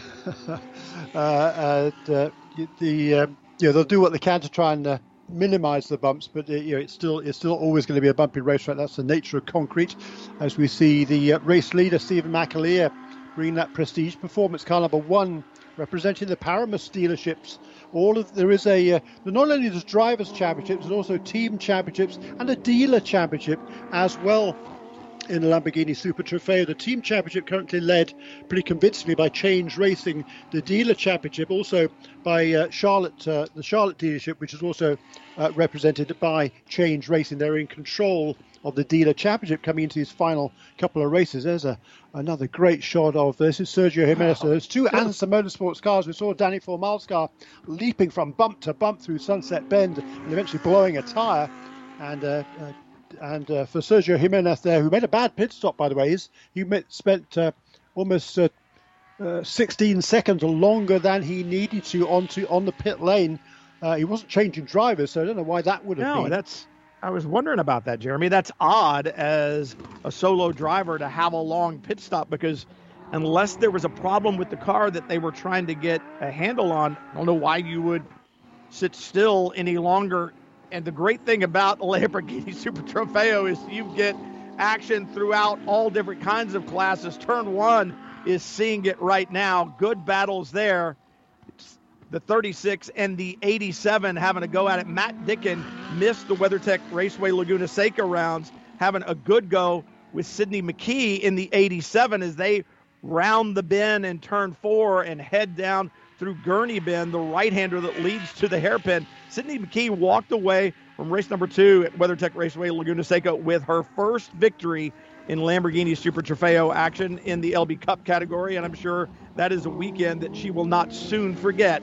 uh, uh, the you know, they'll do what they can to try and uh, minimise the bumps, but uh, you know, it's still it's still always going to be a bumpy racetrack. That's the nature of concrete. As we see the uh, race leader Stephen McAleer bring that prestige performance car number one, representing the Paramus dealerships. All of there is a not only there's drivers championships, there's also team championships and a dealer championship as well in the Lamborghini Super Trofeo. The team championship currently led pretty convincingly by Change Racing. The dealer championship also by uh, Charlotte, uh, the Charlotte dealership, which is also uh, represented by Change Racing. They're in control of the dealer championship coming into these final couple of races. There's a another great shot of this is Sergio Jimenez. Wow. There's two Ansa Motorsports cars. We saw Danny Formal's car leaping from bump to bump through Sunset Bend and eventually blowing a tire. And uh, uh, and uh, for Sergio Jimenez there, who made a bad pit stop, by the way, he spent uh, almost uh, uh 16 seconds longer than he needed to onto on the pit lane. Uh, he wasn't changing drivers, so I don't know why that would have no, been. that's. I was wondering about that, Jeremy. That's odd as a solo driver to have a long pit stop because unless there was a problem with the car that they were trying to get a handle on, I don't know why you would sit still any longer and the great thing about Lamborghini Super Trofeo is you get action throughout all different kinds of classes. Turn one is seeing it right now. Good battles there. the 36 and the 87 having a go at it. Matt Dicken missed the WeatherTech Raceway Laguna Seca rounds, having a good go. with Sydney McKee in the 87 as they round the bend and turn four and head down through Gurney Bend, the right hander that leads to the hairpin. Sydney McKee walked away from race number two at WeatherTech Raceway Laguna Seca with her first victory in Lamborghini Super Trofeo action in the LB Cup category, and I'm sure that is a weekend that she will not soon forget.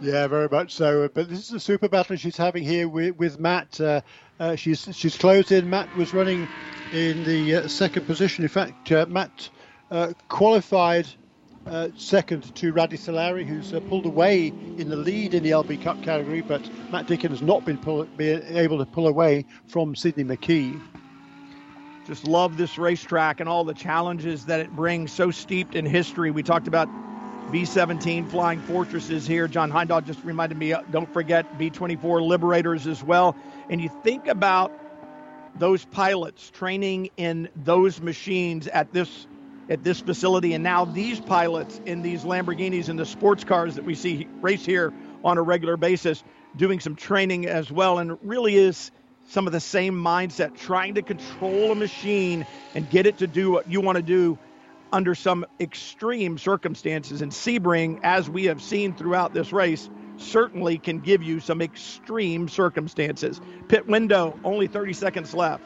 Yeah, very much so. But this is a super battle she's having here with, with Matt. Uh, uh, she's she's closed in. Matt was running in the uh, second position. In fact, uh, Matt uh, qualified uh, second to Randy Solari, who's uh, pulled away in the lead in the LB Cup category, but Matt Dicken has not been, pull, been able to pull away from Sydney McKee. Just love this racetrack and all the challenges that it brings, so steeped in history. We talked about B-17 Flying Fortresses here. John Hindhaugh just reminded me, uh, don't forget B-24 Liberators as well. And you think about those pilots training in those machines at this at this facility, and now these pilots in these Lamborghinis and the sports cars that we see race here on a regular basis, doing some training as well, and really is some of the same mindset, trying to control a machine and get it to do what you want to do under some extreme circumstances. And Sebring, as we have seen throughout this race, certainly can give you some extreme circumstances. Pit window, only 30 seconds left.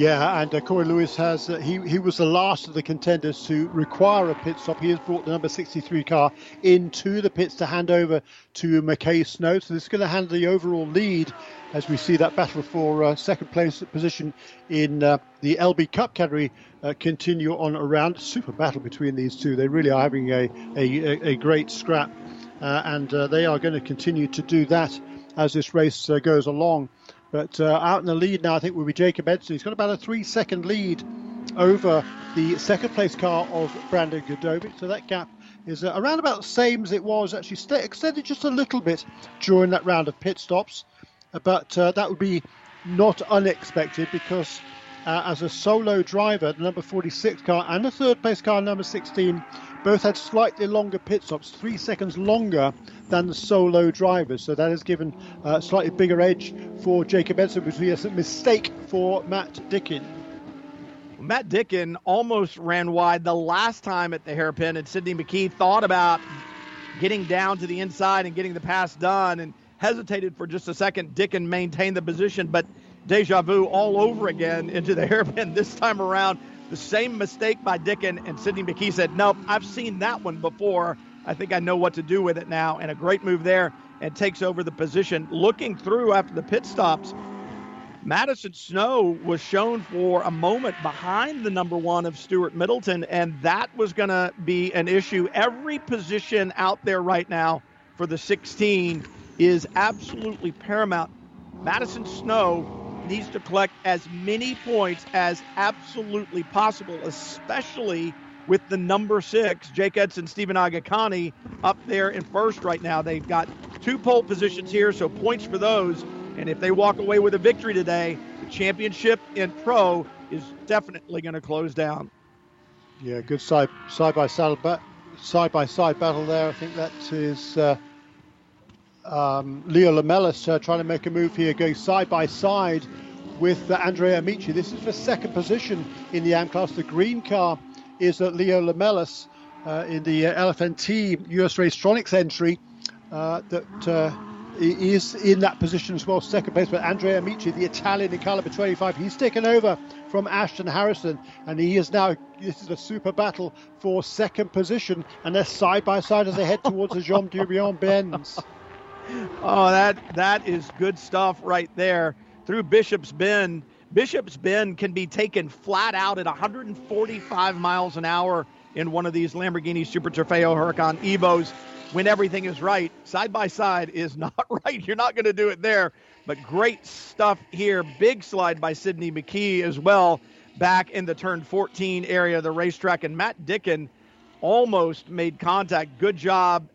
Yeah, and uh, Corey Lewis has, uh, he, he was the last of the contenders to require a pit stop. He has brought the number 63 car into the pits to hand over to McKay Snow. So this is going to handle the overall lead as we see that battle for uh, second place position in uh, the LB Cup category uh, continue on around. Super battle between these two. They really are having a, a, a great scrap, uh, and uh, they are going to continue to do that as this race uh, goes along. But out in the lead now, I think, will be Jacob Eidson. He's got about a three second lead over the second place car of Brandon Gdovic. So that gap is around about the same as it was, actually extended just a little bit during that round of pit stops but uh, that would be not unexpected because uh, as a solo driver, the number 46 car and the third place car, number 16, both had slightly longer pit stops, three seconds longer than the solo drivers. So that has given a uh, slightly bigger edge for Jacob Eidson, which was a mistake for Matt Dicken. Matt Dicken almost ran wide the last time at the hairpin, and Sydney McKee thought about getting down to the inside and getting the pass done. And hesitated for just a second. Dicken maintained the position, but deja vu all over again into the hairpin this time around. The same mistake by Dicken, and Sydney McKee said, Nope, I've seen that one before. I think I know what to do with it now. And a great move there and takes over the position. Looking through after the pit stops, Madison Snow was shown for a moment behind the number one of Stuart Middleton, and that was going to be an issue. Every position out there right now for the 16 is absolutely paramount. Madison Snow needs to collect as many points as absolutely possible, especially with the number six, Jake Eidson, Stephen Aghakhani, up there in first right now. They've got two pole positions here, so points for those. And if they walk away with a victory today, the championship in pro is definitely going to close down. Yeah, good side side by side side by side battle there. I think that is. Uh um, Leo Lamelas uh, trying to make a move here, going side by side with uh, Andrea Amici. This is for second position in the AM class. The green car is uh, Leo Lamelas uh, in the uh, LFNT US Racetronics entry uh, that is in that position as well, second place. But Andrea Amici, the Italian in caliber 25, he's taken over from Ashton Harrison, and he is now. This is a super battle for second position, and they're side by side as they head towards the Jean Durion bends. Oh, that that is good stuff right there. Through Bishop's Bend. Bishop's Bend can be taken flat out at 145 miles an hour in one of these Lamborghini Super Trofeo Huracan Evos when everything is right. Side by side is not right. You're not going to do it there. But great stuff here. Big slide by Sydney McKee as well back in the turn 14 area of the racetrack. And Matt Dicken almost made contact. Good job.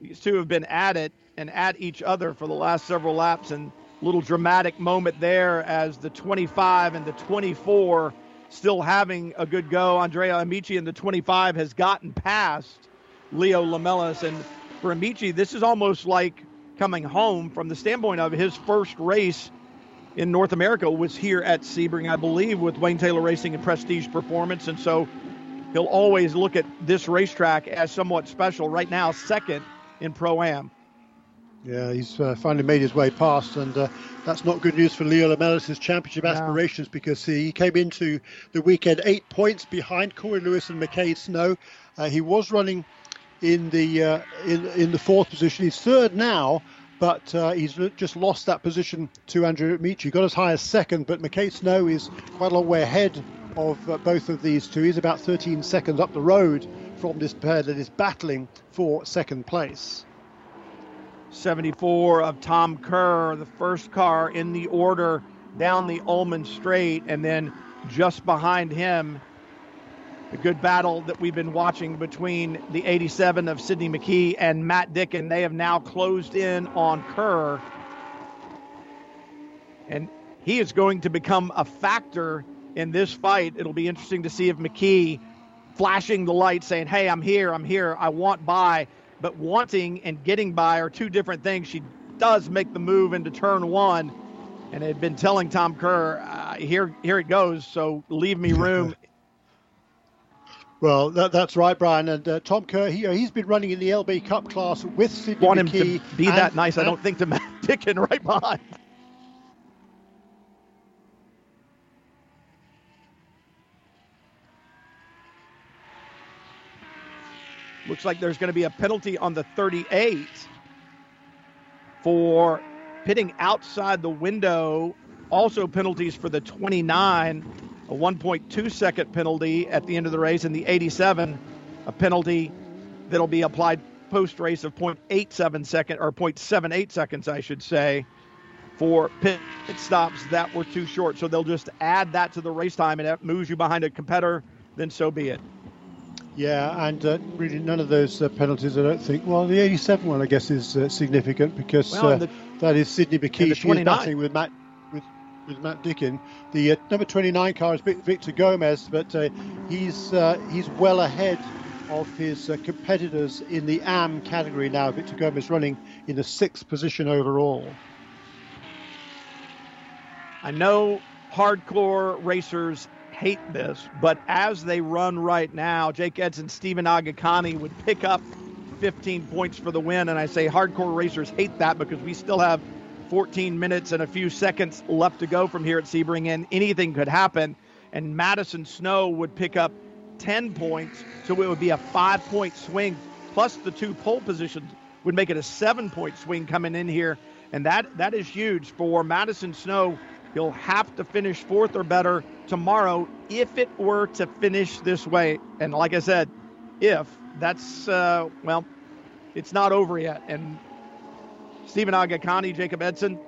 These two have been at it and at each other for the last several laps. And little dramatic moment there as the 25 and the 24 still having a good go. Andrea Amici in the 25 has gotten past Leo Lamelas. And for Amici, this is almost like coming home from the standpoint of his first race in North America was here at Sebring, I believe, with Wayne Taylor Racing and Prestige Performance. And so he'll always look at this racetrack as somewhat special. Right now, second in Pro Am. Yeah, he's uh, finally made his way past, and uh, that's not good news for Leo Lamelas' championship no. aspirations because he came into the weekend eight points behind Corey Lewis and McKay Snow. Uh, he was running in the uh, in in the fourth position. He's third now, but uh, he's just lost that position to Andrew Amici. Got as high as second, but McKay Snow is quite a long way ahead of uh, both of these two. He's about 13 seconds up the road from this pair that is battling for second place. 74 of Tom Kerr, the first car in the order down the Ulmann Straight, and then just behind him, the good battle that we've been watching between the 87 of Sidney McKee and Matt Dicken. They have now closed in on Kerr, and he is going to become a factor in this fight. It'll be interesting to see if McKee flashing the light saying, Hey, I'm here, I'm here, I want by but wanting and getting by are two different things. She does make the move into turn one, and had been telling Tom Kerr, uh, "Here, here it goes. So leave me room." Well, that, that's right, Brian. And uh, Tom Kerr, he, he's been running in the LB Cup class with Sidney Want McKee him to be and, that nice. I don't think to Matt Dicken right behind. Looks like there's going to be a penalty on the 38 for pitting outside the window. Also, penalties for the 29, a 1.2 second penalty at the end of the race, and the 87, a penalty that'll be applied post race of 0.87 second or 0.78 seconds, I should say, for pit stops that were too short. So they'll just add that to the race time, and that moves you behind a competitor. Then so be it. Yeah, and uh, really none of those uh, penalties, I don't think. Well, the 87 one, I guess, is uh, significant because well, uh, the, that is Sidney McKee. She's battling with Matt with, with Matt Dicken. The uh, number 29 car is Victor Gomez, but uh, he's he's well ahead of his competitors in the AM category now. Victor Gomez running in the sixth position overall. I know hardcore racers hate this, but as they run right now, Jake Eidson, Stephen Aghakhani would pick up 15 points for the win. And I say hardcore racers hate that because we still have 14 minutes and a few seconds left to go from here at Sebring, and anything could happen. And Madison Snow would pick up 10 points, so it would be a five point swing, plus the two pole positions would make it a seven point swing coming in here. And that, that is huge for Madison Snow He'll have to finish fourth or better tomorrow if it were to finish this way. And like I said, if that's, uh, well, it's not over yet. And Stephen Aghakhani, Jacob Eidson,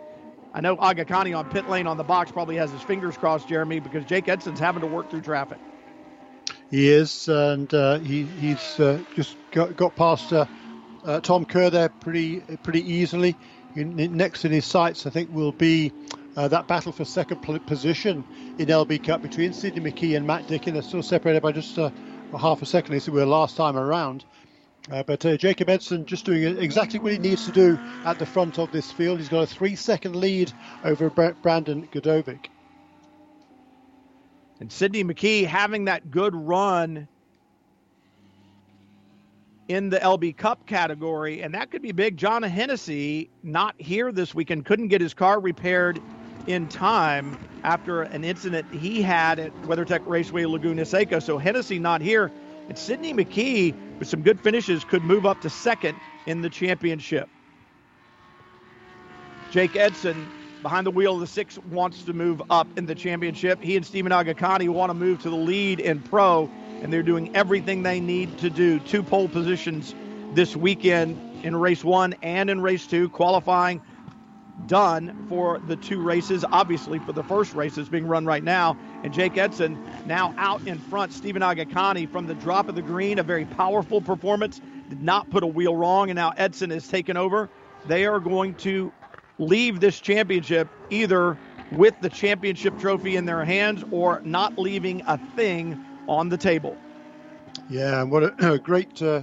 I know Aghakhani on pit lane on the box probably has his fingers crossed, Jeremy, because Jake Eidson's having to work through traffic. He is, and uh, he, he's uh, just got, got past uh, uh Tom Kerr there pretty pretty easily. Next in his sights, I think, will be uh, that battle for second position in LB Cup between Sidney McKee and Matt Dicken are still separated by just uh, a half a second as we were last time around. Uh, but uh, Jacob Eidson just doing exactly what he needs to do at the front of this field. He's got a three second lead over Brandon Gdovic. And Sidney McKee having that good run in the LB Cup category, and that could be big. John Hennessy not here this weekend, couldn't get his car repaired in time after an incident he had at WeatherTech Raceway Laguna Seca. So Hennessy not here. And Sidney McKee, with some good finishes, could move up to second in the championship. Jake Eidson, behind the wheel of the six, wants to move up in the championship. He and Stephen Aghakhani want to move to the lead in pro, and they're doing everything they need to do. Two pole positions this weekend in race one and in race two, qualifying done for the two races. Obviously, for the first race is being run right now. And Jake Eidson now out in front. Stephen Aghakhani from the drop of the green, a very powerful performance. Did not put a wheel wrong, and now Eidson is taken over. They are going to leave this championship either with the championship trophy in their hands or not leaving a thing on the table. Yeah, what a, a great uh,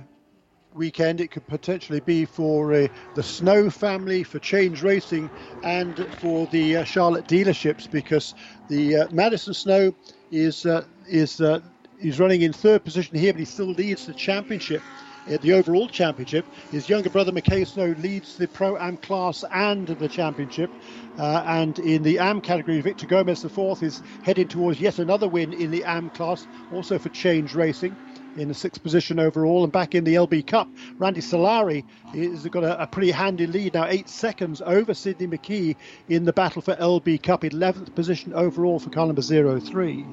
weekend. It could potentially be for uh, the Snow family, for Change Racing, and for the uh, Charlotte dealerships because the uh, Madison Snow is uh, is uh, is running in third position here, but he still leads the championship. Uh, the overall championship. His younger brother McKay Snow leads the Pro Am class and the championship. And in the AM category, Victor Gomez, the fourth, is heading towards yet another win in the AM class, also for Change Racing in the sixth position overall. And back in the LB Cup, Randy Solari has got a, a, pretty handy lead now, eight seconds over Sydney McKee in the battle for LB Cup, 11th position overall for car number 03.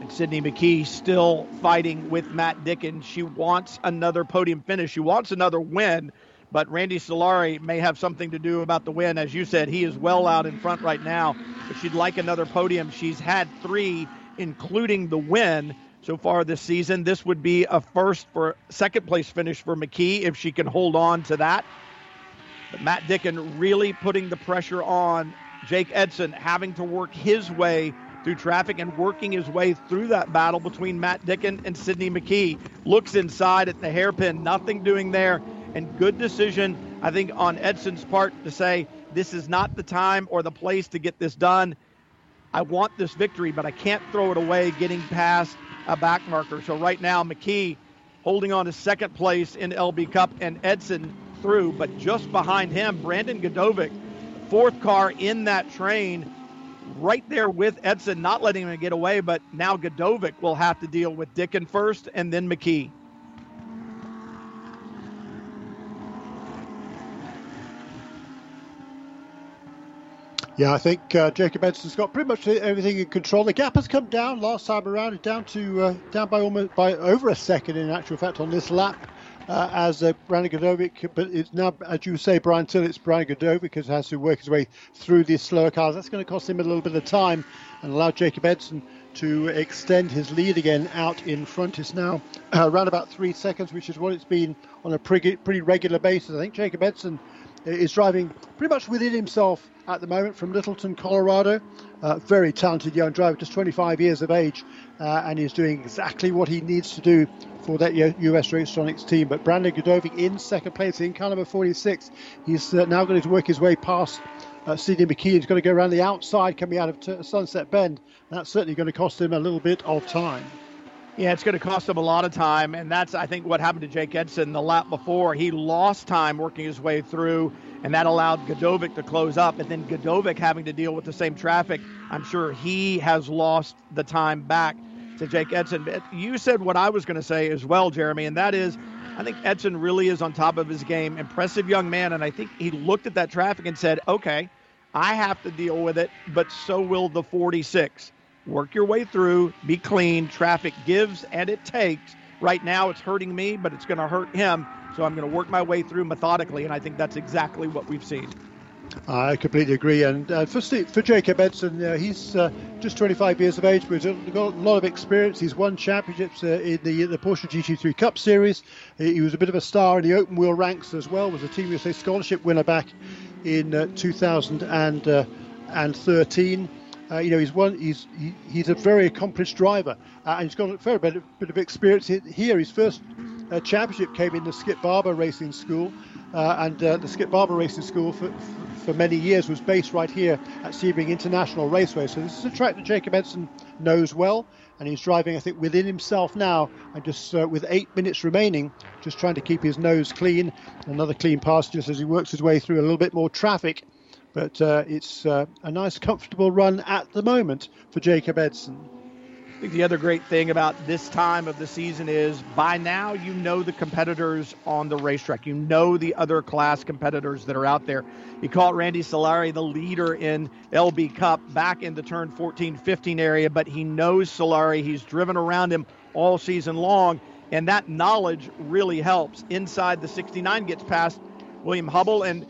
And Sydney McKee still fighting with Matt Dickens. She wants another podium finish. She wants another win. But Randy Solari may have something to do about the win. As you said, he is well out in front right now. But she'd like another podium. She's had three, including the win so far this season. This would be a first for second place finish for McKee if she can hold on to that. But Matt Dicken really putting the pressure on Jake Eidson, having to work his way through traffic and working his way through that battle between Matt Dicken and Sydney McKee. Looks inside at the hairpin, nothing doing there. And good decision, I think, on Eidson's part to say this is not the time or the place to get this done. I want this victory, but I can't throw it away getting past a back marker. So right now, McKee holding on to second place in LB Cup and Eidson through, but just behind him, Brandon Gdovic, fourth car in that train, right there with Eidson, not letting him get away. But now Gdovic will have to deal with Dicken first and then McKee. Yeah, I think uh, Jacob Eidson's got pretty much everything in control. The gap has come down last time around, down to uh, down by almost by over a second in actual fact on this lap. Uh, as uh, Brandon Gdovic, but it's now, as you say, Brian Till, it's Brandon Gdovic who has to work his way through these slower cars. That's going to cost him a little bit of time and allow Jacob Eidson to extend his lead again out in front. It's now uh, around about three seconds, which is what it's been on a pretty, pretty regular basis. I think Jacob Eidson is driving pretty much within himself at the moment from Littleton, Colorado. Uh, very talented young driver, just 25 years of age, uh, and he's doing exactly what he needs to do for that US Racetronics team. But Brandon Gdovic in second place in car number 46. He's uh, now going to work his way past uh, Sidney McKee. He's going to go around the outside coming out of Sunset Bend. That's certainly going to cost him a little bit of time. Yeah, it's going to cost him a lot of time, and that's I think what happened to Jake Eidson the lap before. He lost time working his way through, and that allowed Gdovic to close up. And then Gdovic having to deal with the same traffic, I'm sure he has lost the time back to Jake Eidson. You said what I was going to say as well, Jeremy, and that is I think Eidson really is on top of his game. Impressive young man, and I think he looked at that traffic and said, okay, I have to deal with it, but so will the 46 work your way through, be clean. Traffic gives and it takes. Right now, it's hurting me, but it's going to hurt him. So I'm going to work my way through methodically, and I think that's exactly what we've seen. I completely agree. And uh, for, for Jacob Eidson, uh, he's uh, just 25 years of age, but he's got a lot of experience. He's won championships uh, in the the Porsche GT3 Cup Series. He, was a bit of a star in the open wheel ranks as well. Was a Team USA scholarship winner back in uh, 2013. Uh, you know, he's one. He's he, he's a very accomplished driver, uh, and he's got a fair bit of, bit of experience here. His first uh, championship came in the Skip Barber Racing School, uh, and uh, the Skip Barber Racing School for, for many years was based right here at Sebring International Raceway. So this is a track that Jacob Eidson knows well, and he's driving, I think, within himself now, and just uh, with eight minutes remaining, just trying to keep his nose clean. Another clean pass just as he works his way through a little bit more traffic but uh, it's uh, a nice, comfortable run at the moment for Jacob Eidson. I think the other great thing about this time of the season is by now you know the competitors on the racetrack. You know the other class competitors that are out there. You call Randy Solari the leader in LB Cup back in the turn 14 15 area, but he knows Solari. He's driven around him all season long, and that knowledge really helps. Inside the 69 gets past William Hubble, and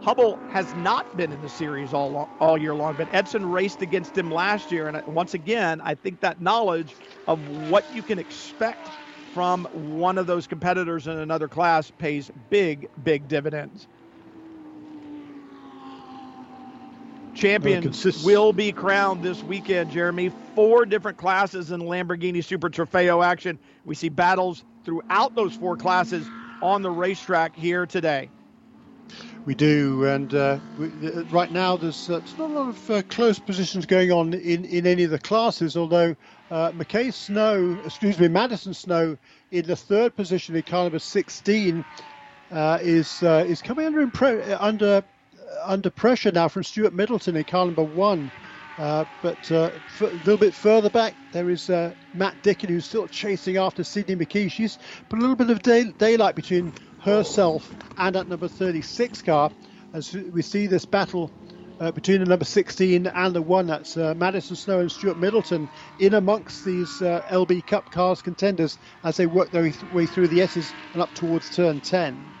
Hubble has not been in the series all all year long, but Eidson raced against him last year, and uh, once again, I think that knowledge of what you can expect from one of those competitors in another class pays big, big dividends. Champions uh, will be crowned this weekend, Jeremy. Four different classes in Lamborghini Super Trofeo action. We see battles throughout those four classes on the racetrack here today. We do, and uh, we, uh, right now there's, uh, there's, not a lot of uh, close positions going on in, in any of the classes. Although uh, McKay Snow, excuse me, Madison Snow in the third position in car number 16 uh, is is coming under impre- under under pressure now from Stuart Middleton in car number one. but a little bit further back, there is Matt Dicken who's still chasing after Sydney McKee. She's put a little bit of day- daylight between herself and at number 36 car as we see this battle uh, between the number 16 and the one that's uh, Madison Snow and Stuart Middleton in amongst these uh, LB Cup cars contenders as they work their way through the S's and up towards turn 10.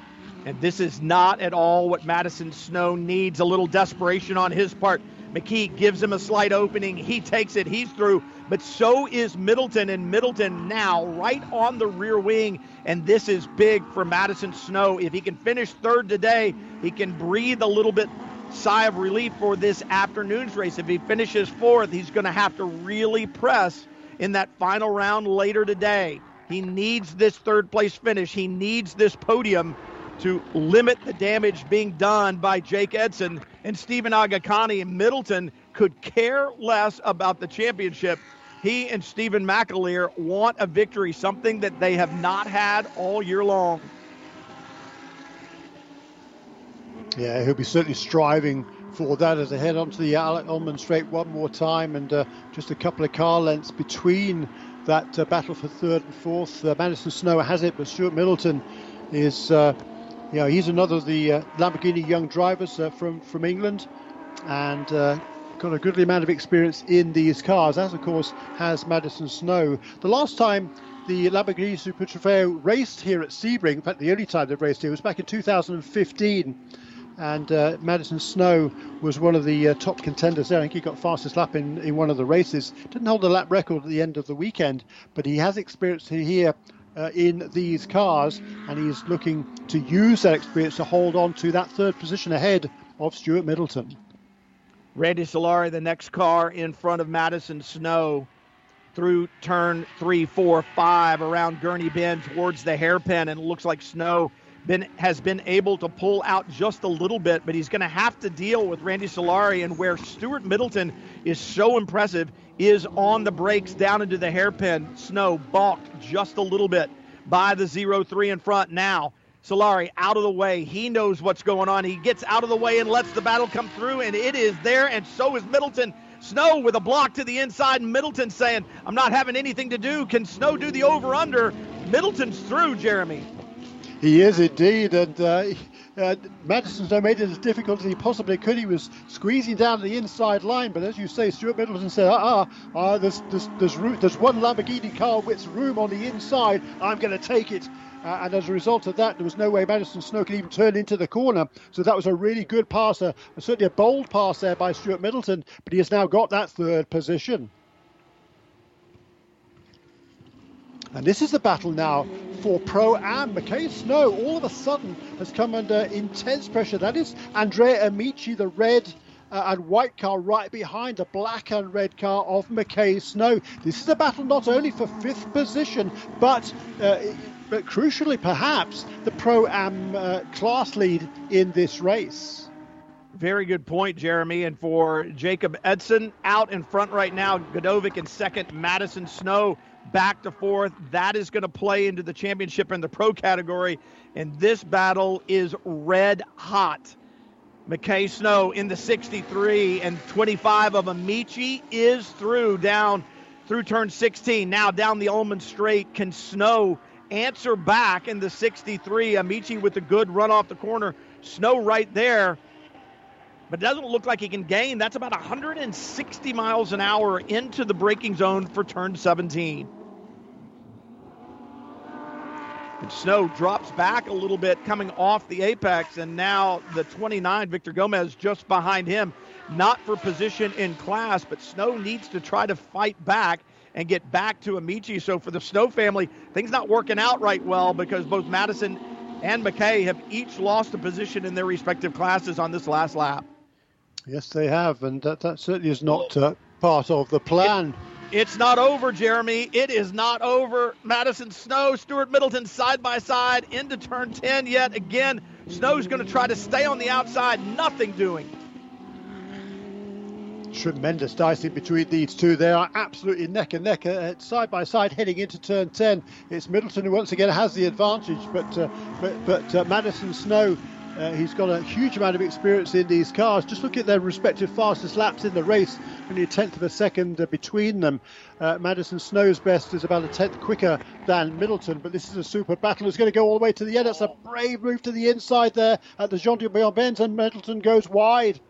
And this is not at all what Madison Snow needs. A little desperation on his part. McKee gives him a slight opening. He takes it. He's through. But so is Middleton. And Middleton now right on the rear wing. And this is big for Madison Snow. If he can finish third today, he can breathe a little bit sigh of relief for this afternoon's race. If he finishes fourth, he's going to have to really press in that final round later today. He needs this third place finish. He needs this podium to limit the damage being done by Jake Eidson and Stephen Aghakhani and Middleton could care less about the championship. He and Stephen McAleer want a victory, something that they have not had all year long. Yeah, he'll be certainly striving for that as they head onto the Alec Ulmann Straight one more time, and uh, just a couple of car lengths between that uh, battle for third and fourth. Uh, Madison Snow has it, but Stuart Middleton is uh, know, he's another of the uh, Lamborghini young drivers uh, from from England, and uh, got a goodly amount of experience in these cars, as of course has Madison Snow. The last time the Lamborghini Super Trofeo raced here at Sebring, in fact, the only time they've raced here was back in 2015. And uh, Madison Snow was one of the uh, top contenders there. I think he got fastest lap in, in one of the races. Didn't hold the lap record at the end of the weekend, but he has experience here uh, in these cars, and he's looking to use that experience to hold on to that third position ahead of Stuart Middleton. Randy Solari, the next car in front of Madison Snow through turn three, four, five, around Gurney Bend towards the hairpin, and it looks like Snow been has been able to pull out just a little bit, but he's going to have to deal with Randy Solari, and where Stuart Middleton is so impressive is on the brakes down into the hairpin. Snow balked just a little bit by the 0 3 in front now. Solari out of the way. He knows what's going on. He gets out of the way and lets the battle come through, and it is there, and so is Middleton. Snow with a block to the inside. Middleton saying, I'm not having anything to do. Can Snow do the over under? Middleton's through, Jeremy. He is indeed, and uh, uh, Madison's made it as difficult as he possibly could. He was squeezing down the inside line, but as you say, Stuart Middleton said, "Ah, uh, uh, there's there's there's, room, there's one Lamborghini car with room on the inside. I'm going to take it." Uh, and as a result of that, there was no way Madison Snow could even turn into the corner. So that was a really good pass, a, certainly a bold pass there by Stuart Middleton. But he has now got that third position. And this is the battle now for Pro Am. McKay Snow all of a sudden has come under intense pressure. That is Andrea Amici, the red uh, and white car right behind the black and red car of McKay Snow. This is a battle not only for fifth position, but, uh, but crucially perhaps the Pro Am uh, class lead in this race. Very good point, Jeremy. And for Jacob Eidson out in front right now, Gdovic in second, Madison Snow back to fourth. That is going to play into the championship in the pro category. And this battle is red hot. McKay Snow in the 63 and 25 of Amici is through down through turn 16. Now down the Ulmann straight. Can Snow answer back in the 63? Amici with a good run off the corner. Snow right there. But it doesn't look like he can gain. That's about 160 miles an hour into the braking zone for turn 17. And Snow drops back a little bit coming off the apex, and now the 29, Victor Gomez, just behind him. Not for position in class, but Snow needs to try to fight back and get back to Amici. So for the Snow family, things not working out right well because both Madison and McKay have each lost a position in their respective classes on this last lap. Yes, they have, and that, that certainly is not uh, part of the plan It's not over, Jeremy. It is not over. Madison Snow, Stuart Middleton side by side into turn 10 yet again. Snow's going to try to stay on the outside, nothing doing. Tremendous dicing between these two. They are absolutely neck and neck, uh, side by side, heading into turn 10. It's Middleton who once again has the advantage, but uh, but, but uh, Madison Snow uh, he's got a huge amount of experience in these cars. Just look at their respective fastest laps in the race, only a tenth of a second between them. Uh, Madison Snow's best is about a tenth quicker than Middleton, but this is a super battle. It's going to go all the way to the end. It's a brave move to the inside there at the Gendebien bends, and Middleton goes wide.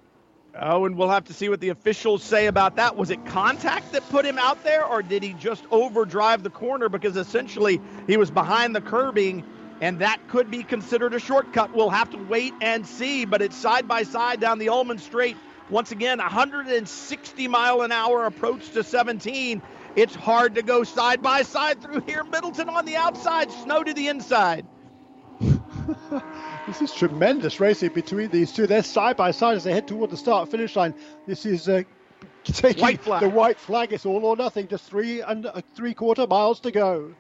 Oh, and we'll have to see what the officials say about that. Was it contact that put him out there, or did he just overdrive the corner because essentially he was behind the curbing and that could be considered a shortcut. We'll have to wait and see, but it's side by side down the Ulmann Straight. Once again, 160 mile an hour approach to 17. It's hard to go side by side through here. Middleton on the outside, Snow to the inside. this is tremendous racing between these two. They're side by side as they head toward the start finish line. This is uh, taking white the white flag. It's all or nothing. Just three and uh, three quarter miles to go.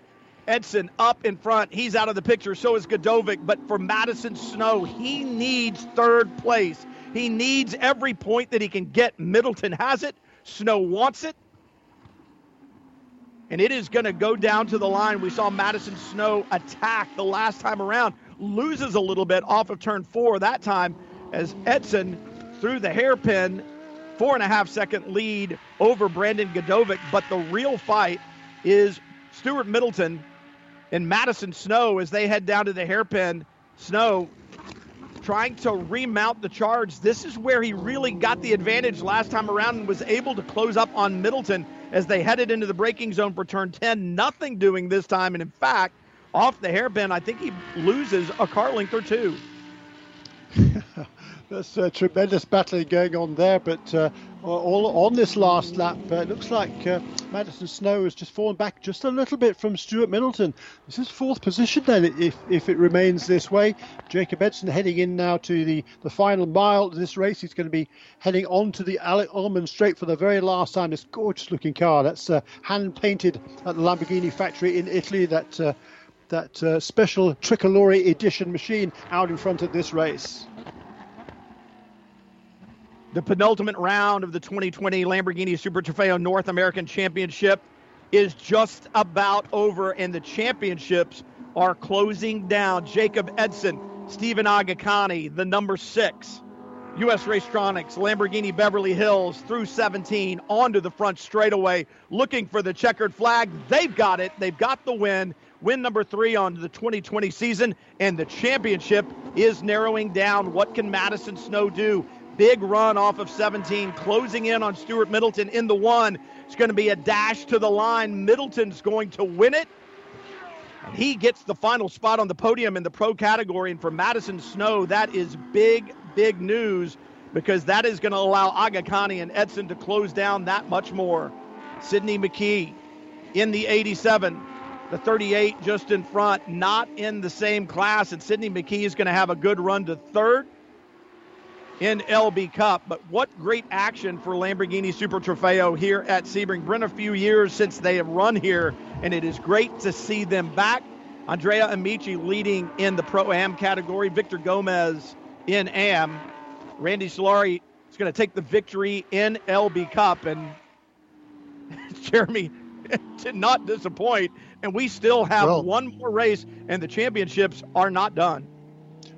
Eidson up in front. He's out of the picture. So is Gdovic. But for Madison Snow, he needs third place. He needs every point that he can get. Middleton has it. Snow wants it. And it is going to go down to the line. We saw Madison Snow attack the last time around. Loses a little bit off of turn four that time as Eidson threw the hairpin. Four and a half second lead over Brandon Gdovic. But the real fight is Stuart Middleton and Madison Snow as they head down to the hairpin. Snow trying to remount the charge. This is where he really got the advantage last time around and was able to close up on Middleton as they headed into the braking zone for turn 10. Nothing doing this time. And in fact, off the hairpin, I think he loses a car length or two. There's a tremendous battling going on there, but uh, all on this last lap, uh, it looks like uh, Madison Snow has just fallen back just a little bit from Stuart Middleton. This is fourth position then, if, if it remains this way. Jacob Eidson heading in now to the, the final mile of this race. He's going to be heading on to the Alec Ulmann Straight for the very last time. This gorgeous looking car that's uh, hand painted at the Lamborghini factory in Italy. That uh, that uh, special tricolore edition machine out in front of this race. The penultimate round of the 2020 Lamborghini Super Trofeo North American Championship is just about over, and the championships are closing down. Jacob Eidson, Stephen Aghakhani, the number six. U.S. Racetronics, Lamborghini Beverly Hills through 17 onto the front straightaway, looking for the checkered flag. They've got it. They've got the win. Win number three on the 2020 season, and the championship is narrowing down. What can Madison Snow do? Big run off of 17, closing in on Stuart Middleton in the one. It's going to be a dash to the line. Middleton's going to win it. And he gets the final spot on the podium in the pro category. And for Madison Snow, that is big, big news because that is going to allow Aghakhani and Eidson to close down that much more. Sydney McKee in the 87, the 38 just in front, not in the same class. And Sydney McKee is going to have a good run to third in LB Cup. But what great action for Lamborghini Super Trofeo here at Sebring. Been a few years since they have run here, and it is great to see them back. Andrea Amici leading in the Pro Am category, Victor Gomez in Am. Randy Solari is going to take the victory in LB Cup, and Jeremy did not disappoint. And we still have well, one more race, and the championships are not done.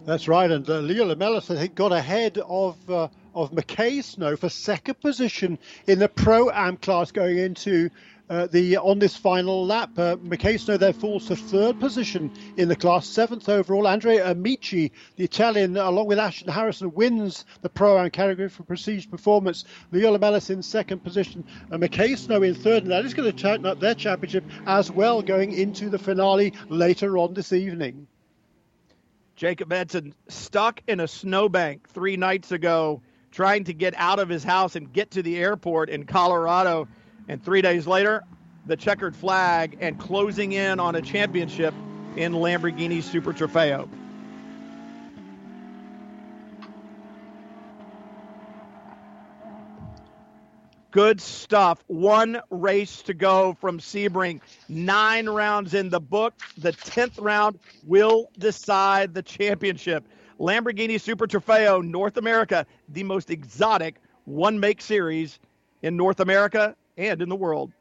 That's right, and uh, Leo Lamelas, I think, got ahead of uh, of McKay Snow for second position in the Pro Am class going into uh, the on this final lap. Uh, McKay Snow then falls to third position in the class, seventh overall. Andrea Amici, the Italian, along with Ashton Harrison, wins the Pro Am category for prestige performance. Leo Lamelas in second position, and McKay Snow in third, and that is going to tighten up their championship as well going into the finale later on this evening. Jacob Eidson stuck in a snowbank three nights ago trying to get out of his house and get to the airport in Colorado. And three days later, the checkered flag and closing in on a championship in Lamborghini Super Trofeo. Good stuff. One race to go from Sebring. Nine rounds in the book. The 10th round will decide the championship. Lamborghini Super Trofeo North America, the most exotic one make series in North America and in the world.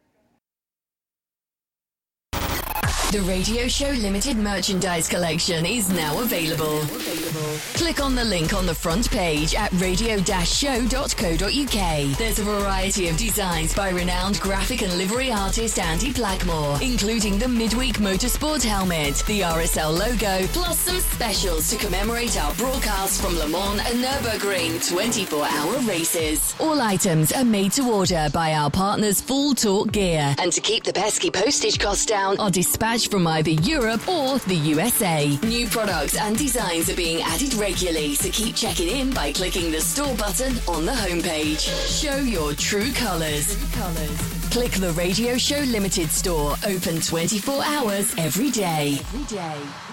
The Radio Show Limited merchandise collection is now available. Click on the link on the front page at radio-show.co.uk. There's a variety of designs by renowned graphic and livery artist Andy Blackmore, including the midweek motorsport helmet, the RSL logo, plus some specials to commemorate our broadcast from Le Mans and Nürburgring 24-hour races. All items are made to order by our partners Full Talk Gear, and to keep the pesky postage costs down, are dispatched from either Europe or the USA. New products and designs are being added regularly, so keep checking in by clicking the store button on the homepage. Show your true colours. Click the Radio Show Limited store, open 24 hours every day. Every day.